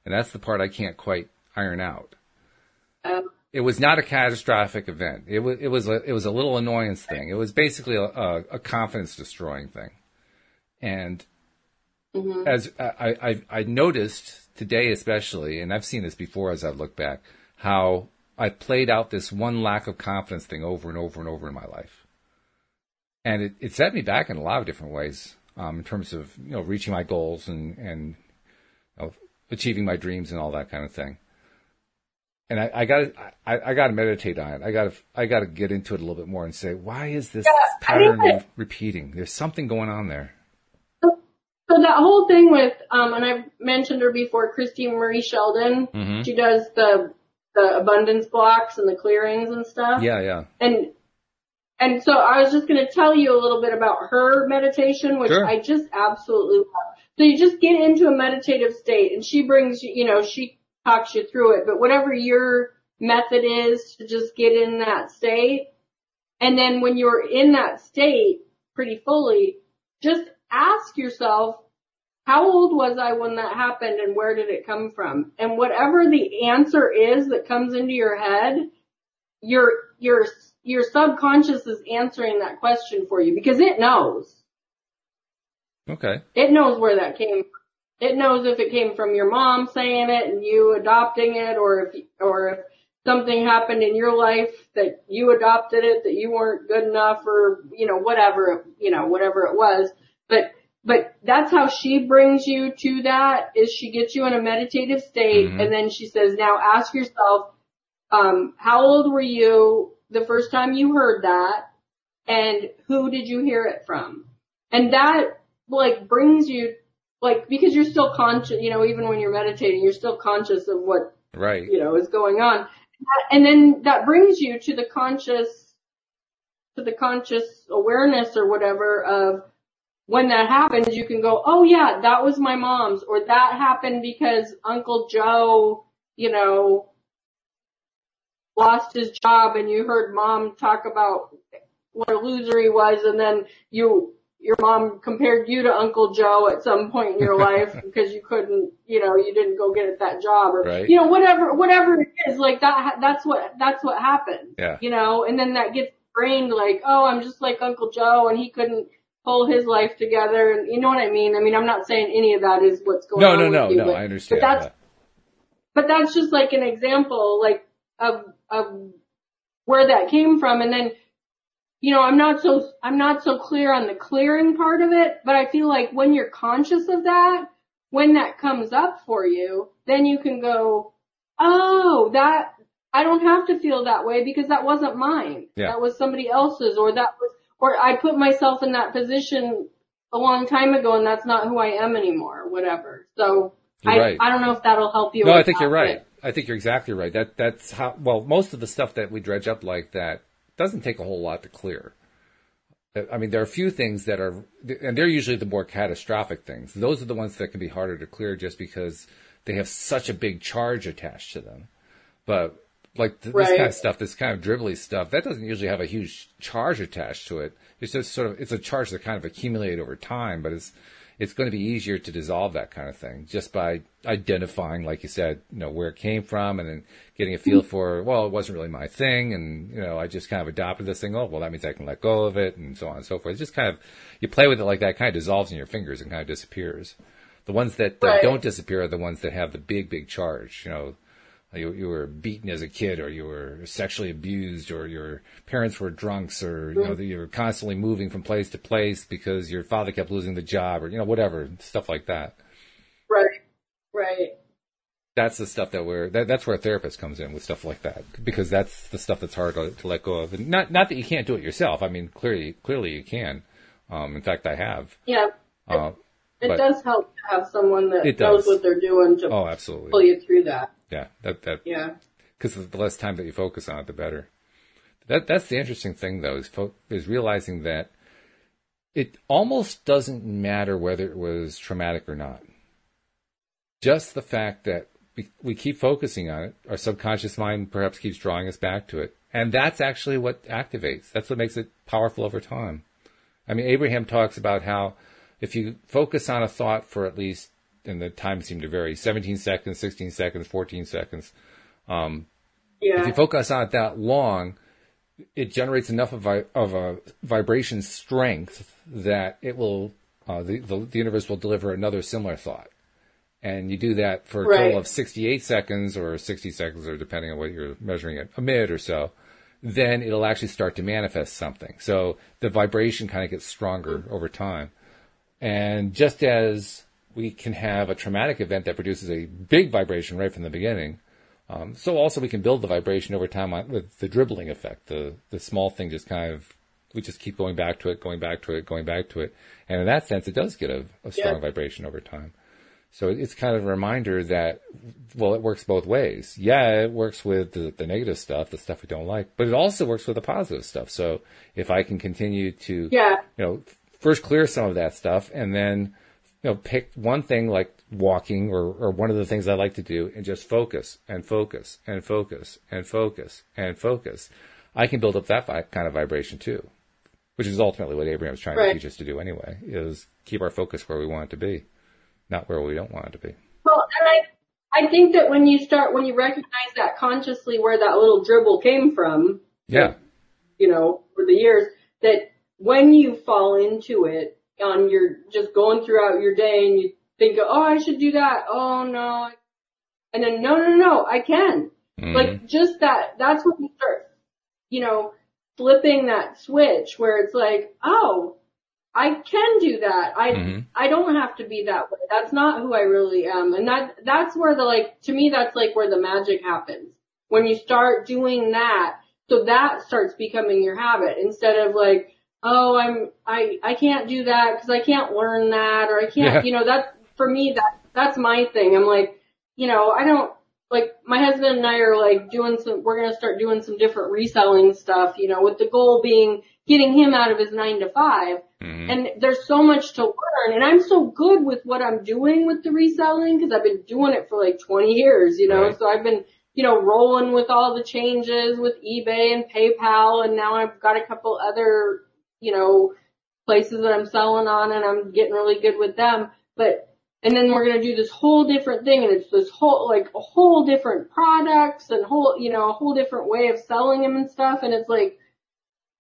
And that's the part I can't quite iron out. Um, it was not a catastrophic event. It was it was a, it was a little annoyance thing. It was basically a, a, a confidence destroying thing. And mm-hmm. as I, I I noticed today, especially, and I've seen this before as I've looked back, how I played out this one lack of confidence thing over and over and over in my life, and it, it set me back in a lot of different ways um, in terms of you know reaching my goals and and you know, achieving my dreams and all that kind of thing. And I, I got I, I got to meditate on it. I got to I got to get into it a little bit more and say, why is this yeah, pattern that, repeating? There's something going on there. So, so that whole thing with um, and I've mentioned her before, Christie Marie Sheldon. Mm-hmm. She does the the abundance blocks and the clearings and stuff. Yeah, yeah. And and so I was just going to tell you a little bit about her meditation, which sure. I just absolutely love. So you just get into a meditative state and she brings you, you know, she talks you through it, but whatever your method is to just get in that state. And then when you're in that state pretty fully, just ask yourself, how old was I when that happened and where did it come from? And whatever the answer is that comes into your head, your, your, your subconscious is answering that question for you because it knows. Okay. It knows where that came from. It knows if it came from your mom saying it and you adopting it or if, or if something happened in your life that you adopted it, that you weren't good enough or, you know, whatever, you know, whatever it was. But, but that's how she brings you to that is she gets you in a meditative state mm-hmm. and then she says, now ask yourself, um, how old were you the first time you heard that and who did you hear it from? And that like brings you like because you're still conscious, you know, even when you're meditating, you're still conscious of what right. you know is going on, and then that brings you to the conscious to the conscious awareness or whatever of when that happens, you can go, oh yeah, that was my mom's, or that happened because Uncle Joe, you know, lost his job and you heard mom talk about what a loser he was and then you your mom compared you to Uncle Joe at some point in your life because you couldn't, you know, you didn't go get that job or, Right. you know, whatever, whatever it is, like that, that's what, that's what happened. Yeah. You know, and then that gets brained like, oh, I'm just like Uncle Joe and he couldn't pull his life together and you know what I mean? I mean, I'm not saying any of that is what's going No, on no, with no, you, no. but, I understand. But that's, that. but that's just like an example, like, of, of where that came from. And then, you know, I'm not so, I'm not so clear on the clearing part of it, but I feel like when you're conscious of that, when that comes up for you, then you can go, oh, that, I don't have to feel that way because that wasn't mine. Yeah. That was somebody else's or that was, or I put myself in that position a long time ago and that's not who I am anymore, whatever. So You're I, right. I don't know if that'll help you. No, I think you're right. but- I think you're exactly right. That that's how. Well, most of the stuff that we dredge up like that doesn't take a whole lot to clear. I mean, there are a few things that are, and they're usually the more catastrophic things. Those are the ones that can be harder to clear just because they have such a big charge attached to them. But like th- this kind of stuff, this kind of dribbly stuff, that doesn't usually have a huge charge attached to it. It's just sort of, it's a charge that kind of accumulate over time, but it's, it's going to be easier to dissolve that kind of thing just by identifying, like you said, you know, where it came from and then getting a feel mm. for, well, it wasn't really my thing. And, you know, I just kind of adopted this thing. Oh, well, that means I can let go of it and so on and so forth. It's just kind of, you play with it like that, kind of dissolves in your fingers and kind of disappears. The ones that, that Right. don't disappear are the ones that have the big, big charge, you know, you, you were beaten as a kid or you were sexually abused or your parents were drunks or you know you were constantly moving from place to place because your father kept losing the job or you know whatever stuff like that Right. Right. that's the stuff that we're that, that's where a therapist comes in with stuff like that because that's the stuff that's hard to, to let go of and not not that you can't do it yourself i mean clearly clearly you can um in fact i have Yeah. uh, It But- does help to have someone that knows what they're doing to oh absolutely pull you through that. Yeah that that Yeah. because the less time that you focus on it, the better. That that's the interesting thing, though, is fo- is realizing that it almost doesn't matter whether it was traumatic or not. Just the fact that we, we keep focusing on it, our subconscious mind perhaps keeps drawing us back to it, and that's actually what activates. That's what makes it powerful over time. I mean, Abraham talks about how if you focus on a thought for at least, and the time seemed to vary, 17 seconds, 16 seconds, 14 seconds, if Yeah. you focus on it that long, it generates enough of a, of a vibration strength that it will, uh, the, the, the universe will deliver another similar thought. And you do that for a Right. total of 68 seconds or 60 seconds, or depending on what you're measuring it, a minute or so, then it'll actually start to manifest something. So the vibration kind of gets stronger over time. And just as we can have a traumatic event that produces a big vibration right from the beginning, um, so also we can build the vibration over time on, with the dribbling effect. The the small thing just kind of we just keep going back to it, going back to it, going back to it, and in that sense, it does get a, a strong Yeah. vibration over time. So it's kind of a reminder that well, it works both ways. Yeah, it works with the, the negative stuff, the stuff we don't like, but it also works with the positive stuff. So if I can continue to Yeah. you know, first clear some of that stuff and then, you know, pick one thing like walking or, or one of the things I like to do and just focus and focus and focus and focus and focus. I can build up that vi- kind of vibration too, which is ultimately what Abraham's trying Right. to teach us to do anyway, is keep our focus where we want it to be, not where we don't want it to be. Well, and I, I think that when you start, when you recognize that consciously where that little dribble came from, Yeah. you know, for the years, that when you fall into it on your, just going throughout your day and you think, oh, I should do that. Oh no. And then, no, no, no, I can. Mhm. Like just that, that's when you start, you know, flipping that switch where it's like, oh, I can do that. I, Mhm. I don't have to be that way. That's not who I really am. And that, that's where the like, to me, that's like where the magic happens. When you start doing that, so that starts becoming your habit instead of like, oh, I'm, I, I can't do that because I can't learn that or I can't, Yeah. you know, that, for me, that, that's my thing. I'm like, you know, I don't, like my husband and I are like doing some, we're going to start doing some different reselling stuff, you know, with the goal being getting him out of his nine to 5 Mhm. And there's so much to learn and I'm so good with what I'm doing with the reselling because I've been doing it for like 20 years, you know, Right. so I've been, you know, rolling with all the changes with eBay and PayPal and now I've got a couple other, you know, places that I'm selling on and I'm getting really good with them. But, and then we're going to do this whole different thing and it's this whole, like a whole different products and whole, you know, a whole different way of selling them and stuff. And it's like,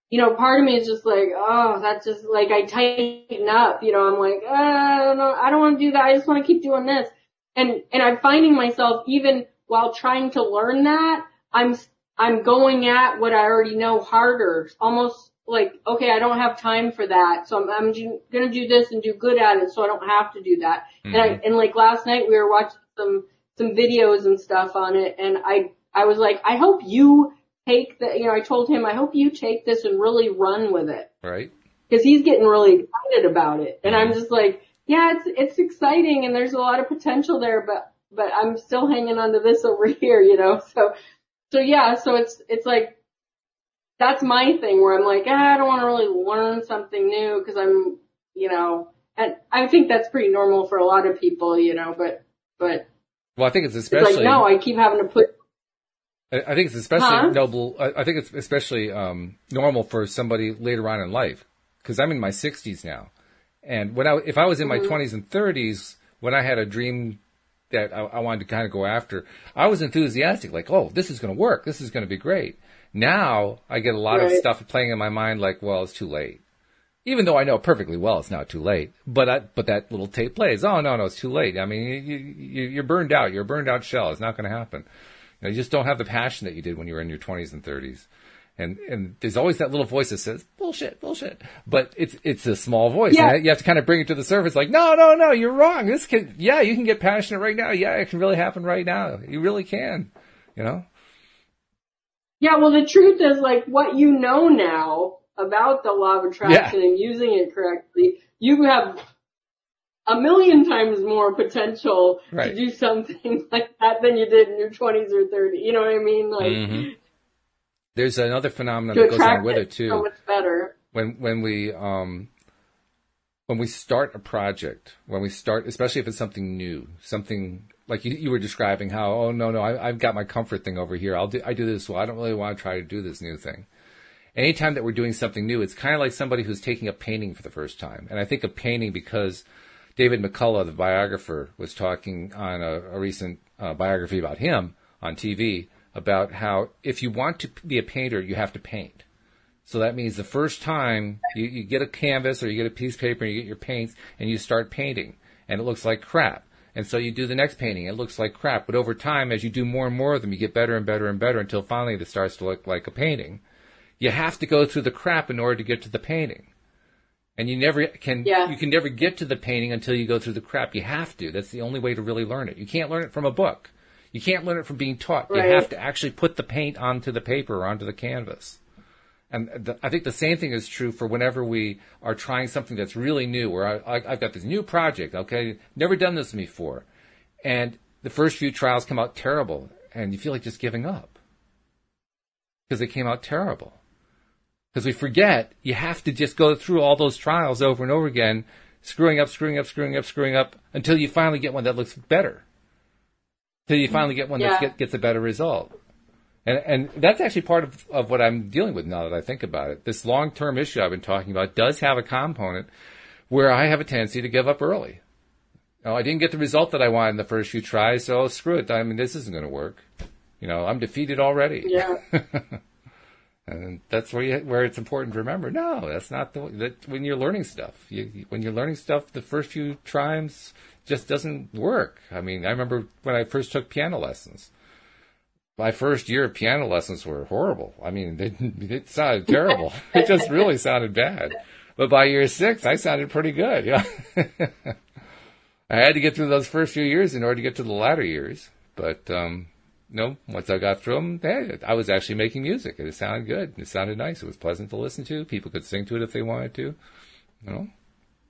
you know, part of me is just like, oh, that's just like I tighten up, you know, I'm like, uh, I don't know, I don't want to do that. I just want to keep doing this. And, and I'm finding myself even while trying to learn that, I'm, I'm going at what I already know harder, almost like, okay, I don't have time for that. So I'm, I'm do, gonna do this and do good at it so I don't have to do that. And I, mm-hmm. and like last night we were watching some, some videos and stuff on it and I, I was like, I hope you take the, you know, I told him, I hope you take this and really run with it. Right. Cause he's getting really excited about it. And I'm mm-hmm. just like, yeah, it's, it's exciting and there's a lot of potential there, but, but I'm still hanging on to this over here, you know, so, so yeah, so it's, it's like, that's my thing where I'm like, ah, I don't want to really learn something new because I'm, you know, and I think that's pretty normal for a lot of people, you know, but, but Well, I think it's it's especially. like, no, I keep having to put, I think it's especially Huh? noble. I think it's especially um, normal for somebody later on in life because I'm in my 60s now, and when I if I was in my 20s and 30s when I had a dream that I, I wanted to kind of go after, I was enthusiastic, like, oh, this is going to work, this is going to be great. Now I get a lot of stuff playing in my mind, like, well, it's too late. Even though I know perfectly well it's not too late, but I, but that little tape plays. Oh no, no, it's too late. I mean, you, you, you're burned out. You're a burned out shell. It's not going to happen. You, know, you just don't have the passion that you did when you were in your 20s and 30s. And and there's always that little voice that says bullshit, bullshit. But it's it's a small voice. Yeah. You have to kind of bring it to the surface. Like, no, no, no, you're wrong. This can, yeah, you can get passionate right now. Yeah, it can really happen right now. You really can. You know. Yeah, well, the truth is, like, what you know now about the law of attraction and using it correctly, you have a million times more potential Right. to do something like that than you did in your 20s or 30s. You know what I mean? Like, Mhm. There's another phenomenon that goes on with it it too. so much better. when when we um when we start a project, when we start, especially if it's something new, something like you, you were describing how, oh no, no, I, I've got my comfort thing over here. I'll do, I do this. Well, I don't really want to try to do this new thing. Anytime that we're doing something new, it's kind of like somebody who's taking a painting for the first time. And I think of painting because David McCullough, the biographer, was talking on a, a recent uh, biography about him on TV about how if you want to be a painter, you have to paint. So that means the first time you, you get a canvas or you get a piece of paper and you get your paints and you start painting and it looks like crap. And so you do the next painting, it looks like crap. But over time, as you do more and more of them, you get better and better and better until finally it starts to look like a painting. You have to go through the crap in order to get to the painting. And you never can, Yeah. you can never get to the painting until you go through the crap. You have to. That's the only way to really learn it. You can't learn it from a book. You can't learn it from being taught. Right. You have to actually put the paint onto the paper or onto the canvas. And the, I think the same thing is true for whenever we are trying something that's really new. Where I, I, I've got this new project, okay, never done this before, and the first few trials come out terrible, and you feel like just giving up because they came out terrible. Because we forget you have to just go through all those trials over and over again, screwing up, screwing up, screwing up, screwing up, until you finally get one that looks better. Until you finally get one that Yeah. get, gets a better result. And, and that's actually part of, of what I'm dealing with now that I think about it. This long term issue I've been talking about does have a component where I have a tendency to give up early. Oh, I didn't get the result that I wanted in the first few tries, so screw it. I mean, this isn't going to work. You know, I'm defeated already. Yeah. And that's where you, where it's important to remember. No, that's not the that when you're learning stuff. You, when you're learning stuff, the first few times just doesn't work. I mean, I remember when I first took piano lessons. My first year of piano lessons were horrible. I mean, they, it sounded terrible. it just really sounded bad. But by year six, I sounded pretty good. Yeah. I had to get through those first few years in order to get to the latter years. But um, no, once I got through them, hey, I was actually making music. It sounded good. It sounded nice. It was pleasant to listen to. People could sing to it if they wanted to. You know,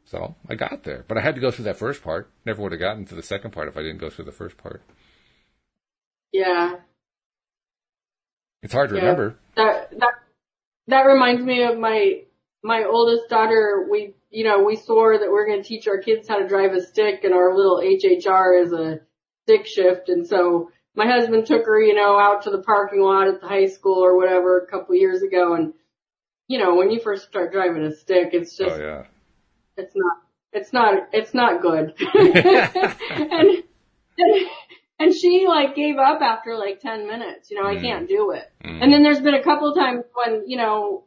so I got there. But I had to go through that first part. Never would have gotten to the second part if I didn't go through the first part. Yeah. It's hard to Yeah. remember. That that that reminds me of my my oldest daughter, we, you know, we swore that we're going to teach our kids how to drive a stick and our little HHR is a stick shift. And so my husband took her, you know, out to the parking lot at the high school or whatever a couple years ago. And, you know, when you first start driving a stick, it's just, oh yeah. it's not, it's not, it's not good. and, and, and she like gave up after like 10 minutes, you know, I Mm. can't do it. Mm. And then there's been a couple times when, you know,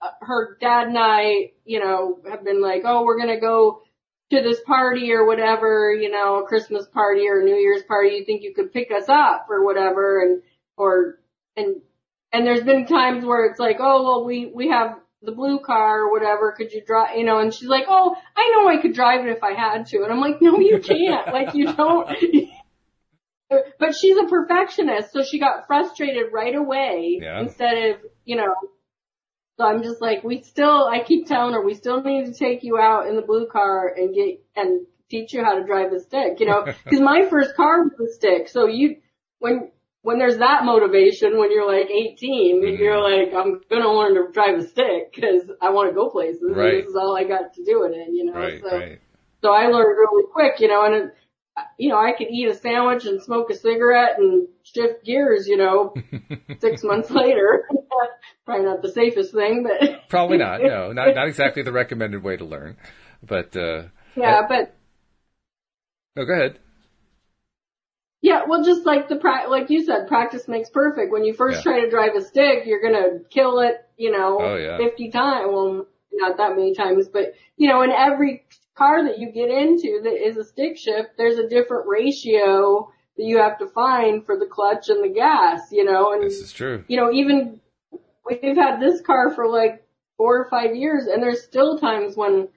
uh, her dad and I, you know, have been like, oh, we're going to go to this party or whatever, you know, a Christmas party or a New Year's party. You think you could pick us up or whatever. And, or, and, and there's been times where it's like, oh, well, we, we have the blue car or whatever. Could you drive, you know, and she's like, oh, I know I could drive it if I had to. And I'm like, no, you can't. like you don't. But she's a perfectionist, so she got frustrated right away Yeah. instead of, you know, so I'm just like, we still, I keep telling her, we still need to take you out in the blue car and get, and teach you how to drive a stick, you know, cause my first car was a stick. So you, when, when there's that motivation, when you're like 18, Mhm. you're like, I'm gonna learn to drive a stick cause I want to go places. and Right. this is all I got to do it in, you know, Right, so. right. So I learned really quick, you know, and it, you know, I could eat a sandwich and smoke a cigarette and shift gears, you know, six months later. Probably not the safest thing, but Probably not. No, not not exactly the recommended way to learn. But uh, yeah, but no, go ahead. yeah, well, just like the pra- like you said, practice makes perfect. When you first Yeah. try to drive a stick, you're gonna kill it, you know, Oh, yeah. 50 times. Well, not that many times, but you know, in every car that you get into that is a stick shift, there's a different ratio that you have to find for the clutch and the gas, you know, and This is true. you know, even we've had this car for like four or five years and there's still times when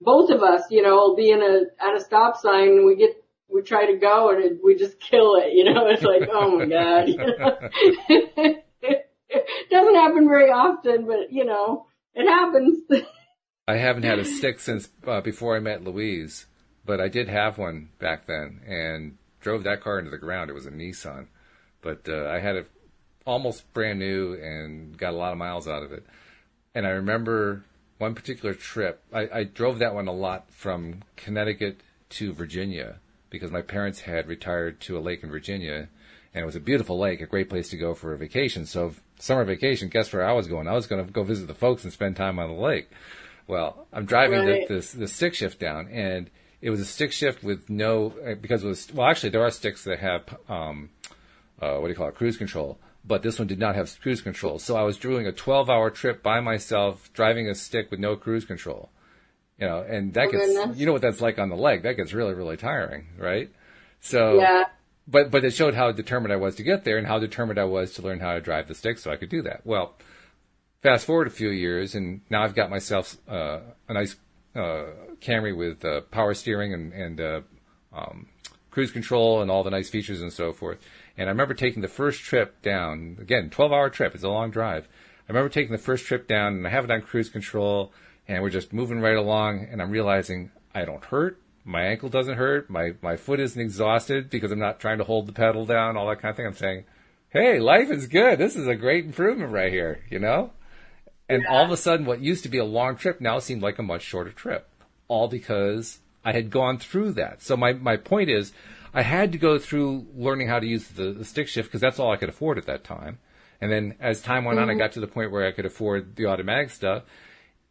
both of us, you know, will be in a, at a stop sign and we get, we try to go and it, we just kill it, you know, it's like, oh my god. it doesn't happen very often, but you know, it happens. I haven't had a stick since uh, before I met Louise, but I did have one back then and drove that car into the ground. It was a Nissan, but uh, I had it almost brand new and got a lot of miles out of it. And I remember one particular trip. I, I drove that one a lot from Connecticut to Virginia because my parents had retired to a lake in Virginia, and it was a beautiful lake, a great place to go for a vacation. So summer vacation, guess where I was going? I was going to go visit the folks and spend time on the lake. Well, I'm driving Right. the, the the stick shift down, and it was a stick shift with no uh, because it was well actually there are sticks that have um uh, what do you call it cruise control, but this one did not have cruise control. So I was doing a 12 hour trip by myself, driving a stick with no cruise control. You know, and that Oh, gets goodness. you know what that's like on the leg. That gets really really tiring, right? So yeah. but but it showed how determined I was to get there and how determined I was to learn how to drive the stick so I could do that. Well, fast forward a few years and now I've got myself uh, a nice uh, Camry with uh, power steering and and uh, um, cruise control and all the nice features and so forth. And I remember taking the first trip down again, 12 hour trip. It's a long drive. I remember taking the first trip down and I have it on cruise control and we're just moving right along and I'm realizing I don't hurt. My ankle doesn't hurt. My, my foot isn't exhausted because I'm not trying to hold the pedal down, all that kind of thing. I'm saying, Hey, life is good. This is a great improvement right here, you know? And all of a sudden, what used to be a long trip now seemed like a much shorter trip. All because I had gone through that. So my, my point is, I had to go through learning how to use the, the stick shift because that's all I could afford at that time. And then as time went on, I mm-hmm. got to the point where I could afford the automatic stuff.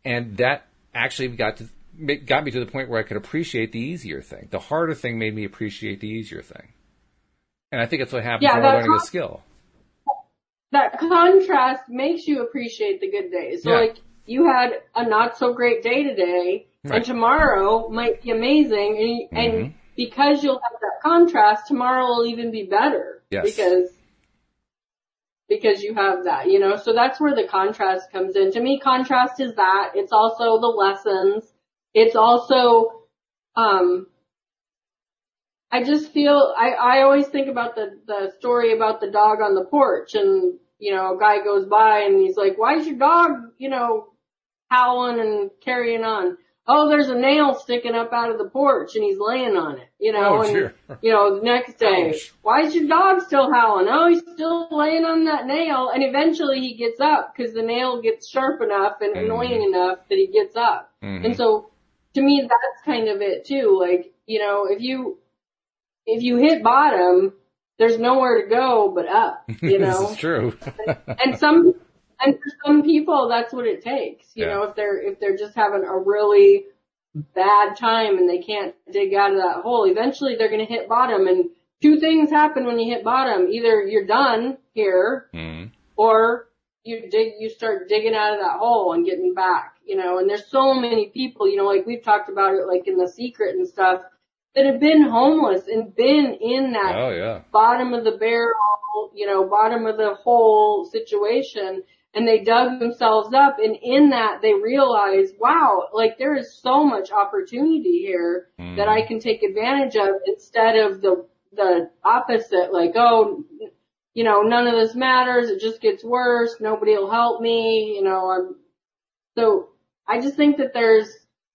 And that actually got to, got me to the point where I could appreciate the easier thing. The harder thing made me appreciate the easier thing. And I think that's what happens Yeah, when we're learning a skill. That contrast makes you appreciate the good days. So Yeah. like you had a not so great day today Right. and tomorrow might be amazing and, you- and because you'll have that contrast, tomorrow will even be better. Yes. Because because you have that, you know, so that's where the contrast comes in. To me, contrast is that. It's also the lessons. It's also, um, I just feel, I, I always think about the, the story about the dog on the porch and, you know, a guy goes by and he's like, why is your dog, you know, howling and carrying on? oh, there's a nail sticking up out of the porch and he's laying on it, you know, Oh, and, you know, the next day, Ouch. why is your dog still howling? Oh, he's still laying on that nail and eventually he gets up because the nail gets sharp enough and Mhm. annoying enough that he gets up. Mhm. And so to me, that's kind of it too. Like, you know, if you, if you hit bottom, there's nowhere to go but up, you know? this is true. and some and for some people that's what it takes you Yeah. know if they're if they're just having a really bad time and they can't dig out of that hole eventually they're going to hit bottom and two things happen when you hit bottom either you're done here Mhm. or you dig you start digging out of that hole and getting back you know and there's so many people you know like we've talked about it like in the secret and stuff that have been homeless and been in that Oh yeah. bottom of the barrel, you know, bottom of the hole situation and they dug themselves up and in that they realized, wow, like there is so much opportunity here Mm. that I can take advantage of instead of the, the opposite, like, oh, you know, none of this matters. It just gets worse. Nobody will help me. You know, I'm, so I just think that there's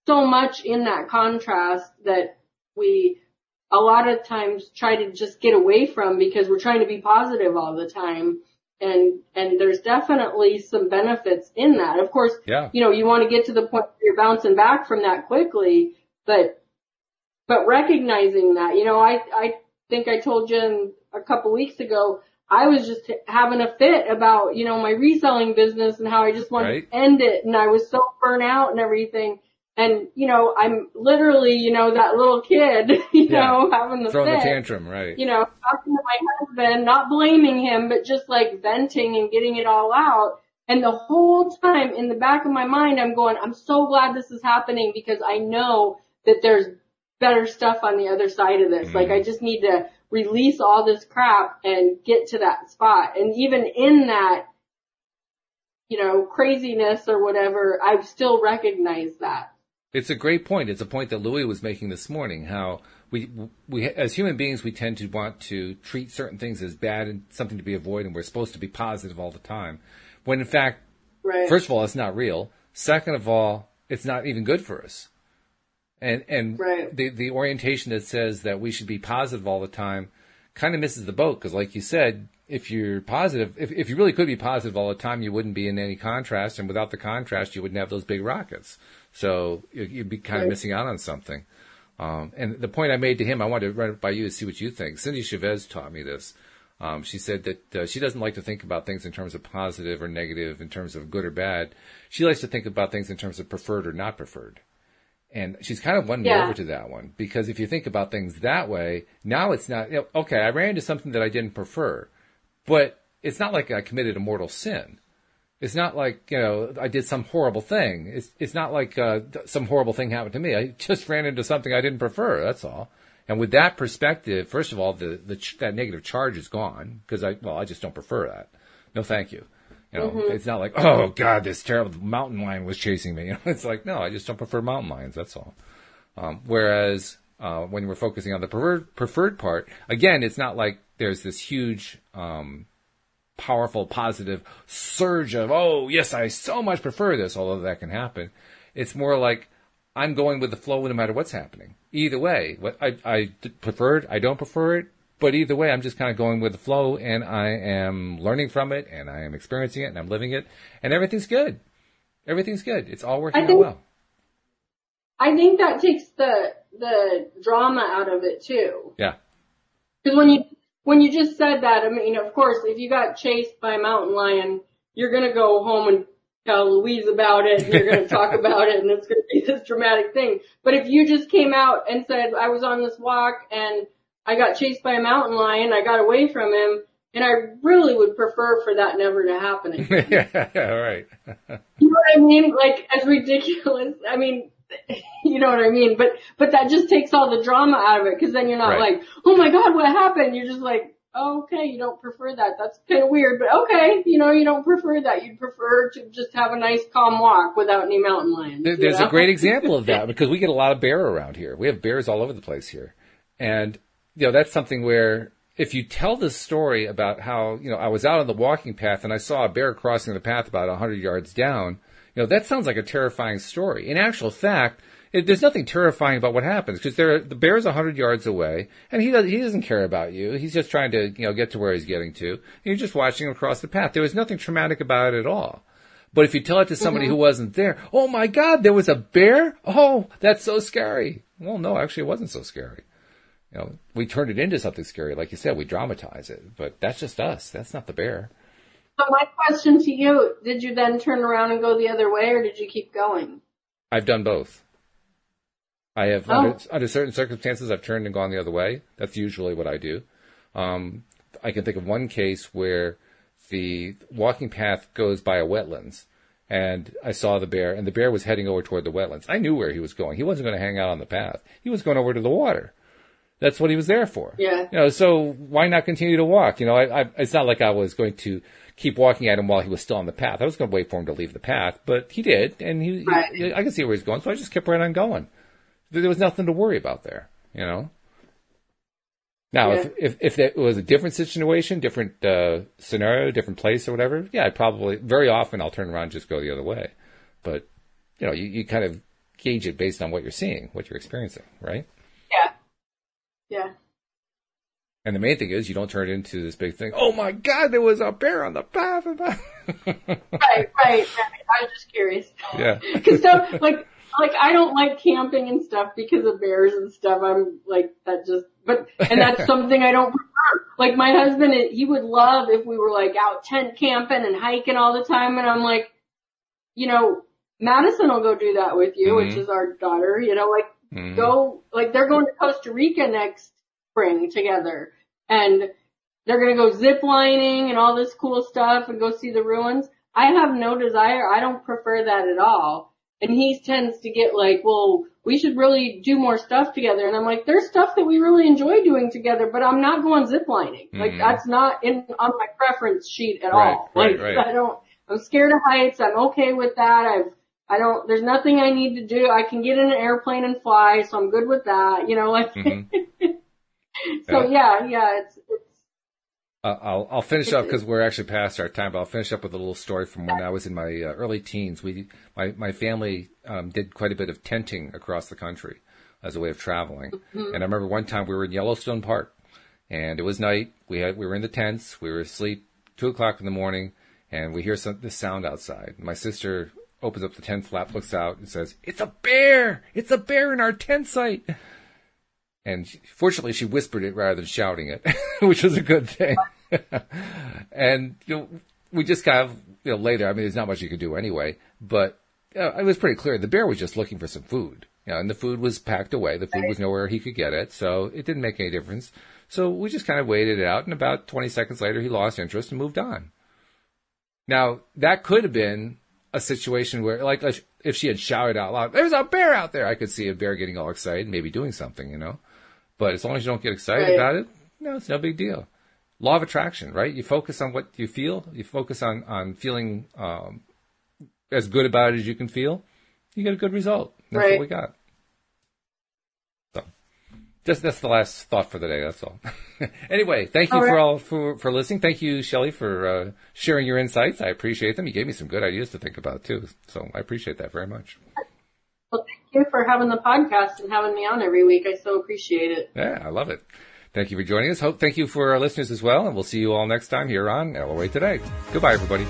so much in that contrast that we a lot of times try to just get away from because we're trying to be positive all the time. And, and there's definitely some benefits in that. Of course, Yeah. you know, you want to get to the point where you're bouncing back from that quickly, but, but recognizing that, you know, I, I think I told you a couple weeks ago, I was just having a fit about, you know, my reselling business and how I just wanted Right. to end it and I was so burnt out and everything. And, you know, I'm literally, you know, that little kid, you Yeah. know, having the Throwing the tantrum, right? you know, talking to my husband, not blaming him, but just like venting and getting it all out. And the whole time in the back of my mind, I'm going, I'm so glad this is happening because I know that there's better stuff on the other side of this. Mm. Like I just need to release all this crap and get to that spot. And even in that, you know, craziness or whatever, I still recognize that. It's a great point. It's a point that Louis was making this morning. How we we as human beings we tend to want to treat certain things as bad and something to be avoided. and We're supposed to be positive all the time, when in fact, Right. first of all, it's not real. Second of all, it's not even good for us. And and Right. the the orientation that says that we should be positive all the time kind of misses the boat because, like you said, if you're positive, if if you really could be positive all the time, you wouldn't be in any contrast, and without the contrast, you wouldn't have those big rockets. So you- you'd be kind of missing out on something. Um, and the point I made to him, I wanted to run it by you to see what you think. Cindy Chavez taught me this. Um, she said that uh, she doesn't like to think about things in terms of positive or negative, in terms of good or bad. She likes to think about things in terms of preferred or not preferred. And she's kind of won me over to that one because if you think about things that way, now it's not, you know, okay, I ran into something that I didn't prefer, but it's not like I committed a mortal sin. It's not like, you know, I did some horrible thing. It's, it's not like, uh, some horrible thing happened to me. I just ran into something I didn't prefer. That's all. And with that perspective, first of all, the, the, ch- that negative charge is gone because I, well, I just don't prefer that. No, thank you. You know, it's not like, oh God, this terrible mountain lion was chasing me. You know, it's like, no, I just don't prefer mountain lions. That's all. Um, whereas uh, when we're focusing on the preferred, preferred part, again, it's not like there's this huge, um, powerful, positive surge of, oh yes, I so much prefer this, although that can happen. It's more like I'm going with the flow no matter what's happening. Either way, what I, I prefer it, I don't prefer it, but either way, I'm just kind of going with the flow, and I am learning from it, and I am experiencing it, and I'm living it, and everything's good. Everything's good. It's all working I out think- well. I think that takes the, the drama out of it too. Yeah. Because when you when you just said that, I mean, of course, if you got chased by a mountain lion, you're gonna go home and tell Louise about it, and you're gonna talk about it, and it's gonna be this dramatic thing. But if you just came out and said, "I was on this walk and I got chased by a mountain lion, I got away from him," and I really would prefer for that never to happen again. yeah, yeah, right. You know what I mean? Like as ridiculous. I mean, you know what I mean? But but that just takes all the drama out of it because then you're not Right. like, oh my god, what happened? You're just like, oh, okay, you don't prefer that. That's kind of weird, but okay, you know, you don't prefer that. You'd prefer to just have a nice calm walk without any mountain lions. There- There's know? a great example of that because we get a lot of bear around here. We have bears all over the place here. And, you know, that's something where if you tell the story about how, you know, I was out on the walking path and I saw a bear crossing the path about 100 yards down, you know, that sounds like a terrifying story. In actual fact, it, there's nothing terrifying about what happens because the bear's a hundred yards away and he does, he doesn't care about you. He's just trying to, you know, get to where he's getting to. And you're just watching him across the path. There was nothing traumatic about it at all. But if you tell it to somebody mm-hmm. who wasn't there, oh my God, there was a bear? Oh, that's so scary. Well, no, actually it wasn't so scary. You know, we turned it into something scary. Like you said, we dramatize it, but that's just us. That's not the bear. So my question to you, did you then turn around and go the other way or did you keep going? I've done both. I have, oh. under, under, certain circumstances, I've turned and gone the other way. That's usually what I do. Um, I can think of one case where the walking path goes by a wetlands and I saw the bear and the bear was heading over toward the wetlands. I knew where he was going. He wasn't going to hang out on the path. He was going over to the water. That's what he was there for. Yeah. You know, so why not continue to walk? You know, I, I, it's not like I was going to keep walking at him while he was still on the path. I was going to wait for him to leave the path, but he did, and he, right. he I could see where he's going, so I just kept right on going. There was nothing to worry about there, you know. Now, yeah. if, if if it was a different situation, different uh, scenario, different place or whatever, yeah, I probably very often I'll turn around and just go the other way. But you know, you, you kind of gauge it based on what you're seeing, what you're experiencing, right? Yeah. Yeah. And the main thing is you don't turn it into this big thing. Oh my God, there was a bear on the path. right, right, right. I'm just curious. Yeah. Because so, like, like I don't like camping and stuff because of bears and stuff. I'm like that just, but and that's something I don't prefer. Like my husband, he would love if we were like out tent camping and hiking all the time, and I'm like, you know, Madison will go do that with you, mm-hmm. which is our daughter. You know, like mm-hmm. go, like they're going to Costa Rica next spring together and they're going to go zip lining and all this cool stuff and go see the ruins. I have no desire. I don't prefer that at all. And he tends to get like, well, we should really do more stuff together. And I'm like, there's stuff that we really enjoy doing together, but I'm not going zip lining. Mm-hmm. Like that's not in on my preference sheet at right, all. Right, like right. I don't. I'm scared of heights. I'm okay with that. I've I don't. There's nothing I need to do. I can get in an airplane and fly, so I'm good with that. You know, like. Mm-hmm. so yeah, yeah, it's, it's uh, I'll I'll finish up because we're actually past our time. But I'll finish up with a little story from when I was in my uh, early teens. We my my family um, did quite a bit of tenting across the country as a way of traveling. Mm-hmm. And I remember one time we were in Yellowstone Park, and it was night. We had we were in the tents. We were asleep. Two o'clock in the morning, and we hear some this sound outside. My sister opens up the tent flap, looks out, and says, "It's a bear! It's a bear in our tent site!" And she, fortunately, she whispered it rather than shouting it, which was a good thing. and you know, we just kind of you know later. I mean, there's not much you could do anyway, but uh, it was pretty clear the bear was just looking for some food. You know, and the food was packed away. The food was nowhere he could get it, so it didn't make any difference. So we just kind of waited it out, and about 20 seconds later, he lost interest and moved on. Now that could have been a situation where, like, if she had shouted out loud, "There's a bear out there," I could see a bear getting all excited, maybe doing something, you know. But as long as you don't get excited right. about it, no, it's no big deal. Law of attraction, right? You focus on what you feel. You focus on on feeling um, as good about it as you can feel. You get a good result. That's right. what we got. So, just that's the last thought for the day. That's all. anyway, thank you all for right. all for for listening. Thank you, Shelly, for uh, sharing your insights. I appreciate them. You gave me some good ideas to think about too. So I appreciate that very much. Well, thank you for having the podcast and having me on every week. I so appreciate it. Yeah, I love it. Thank you for joining us. Hope, thank you for our listeners as well, and we'll see you all next time here on LOA Today. Goodbye, everybody.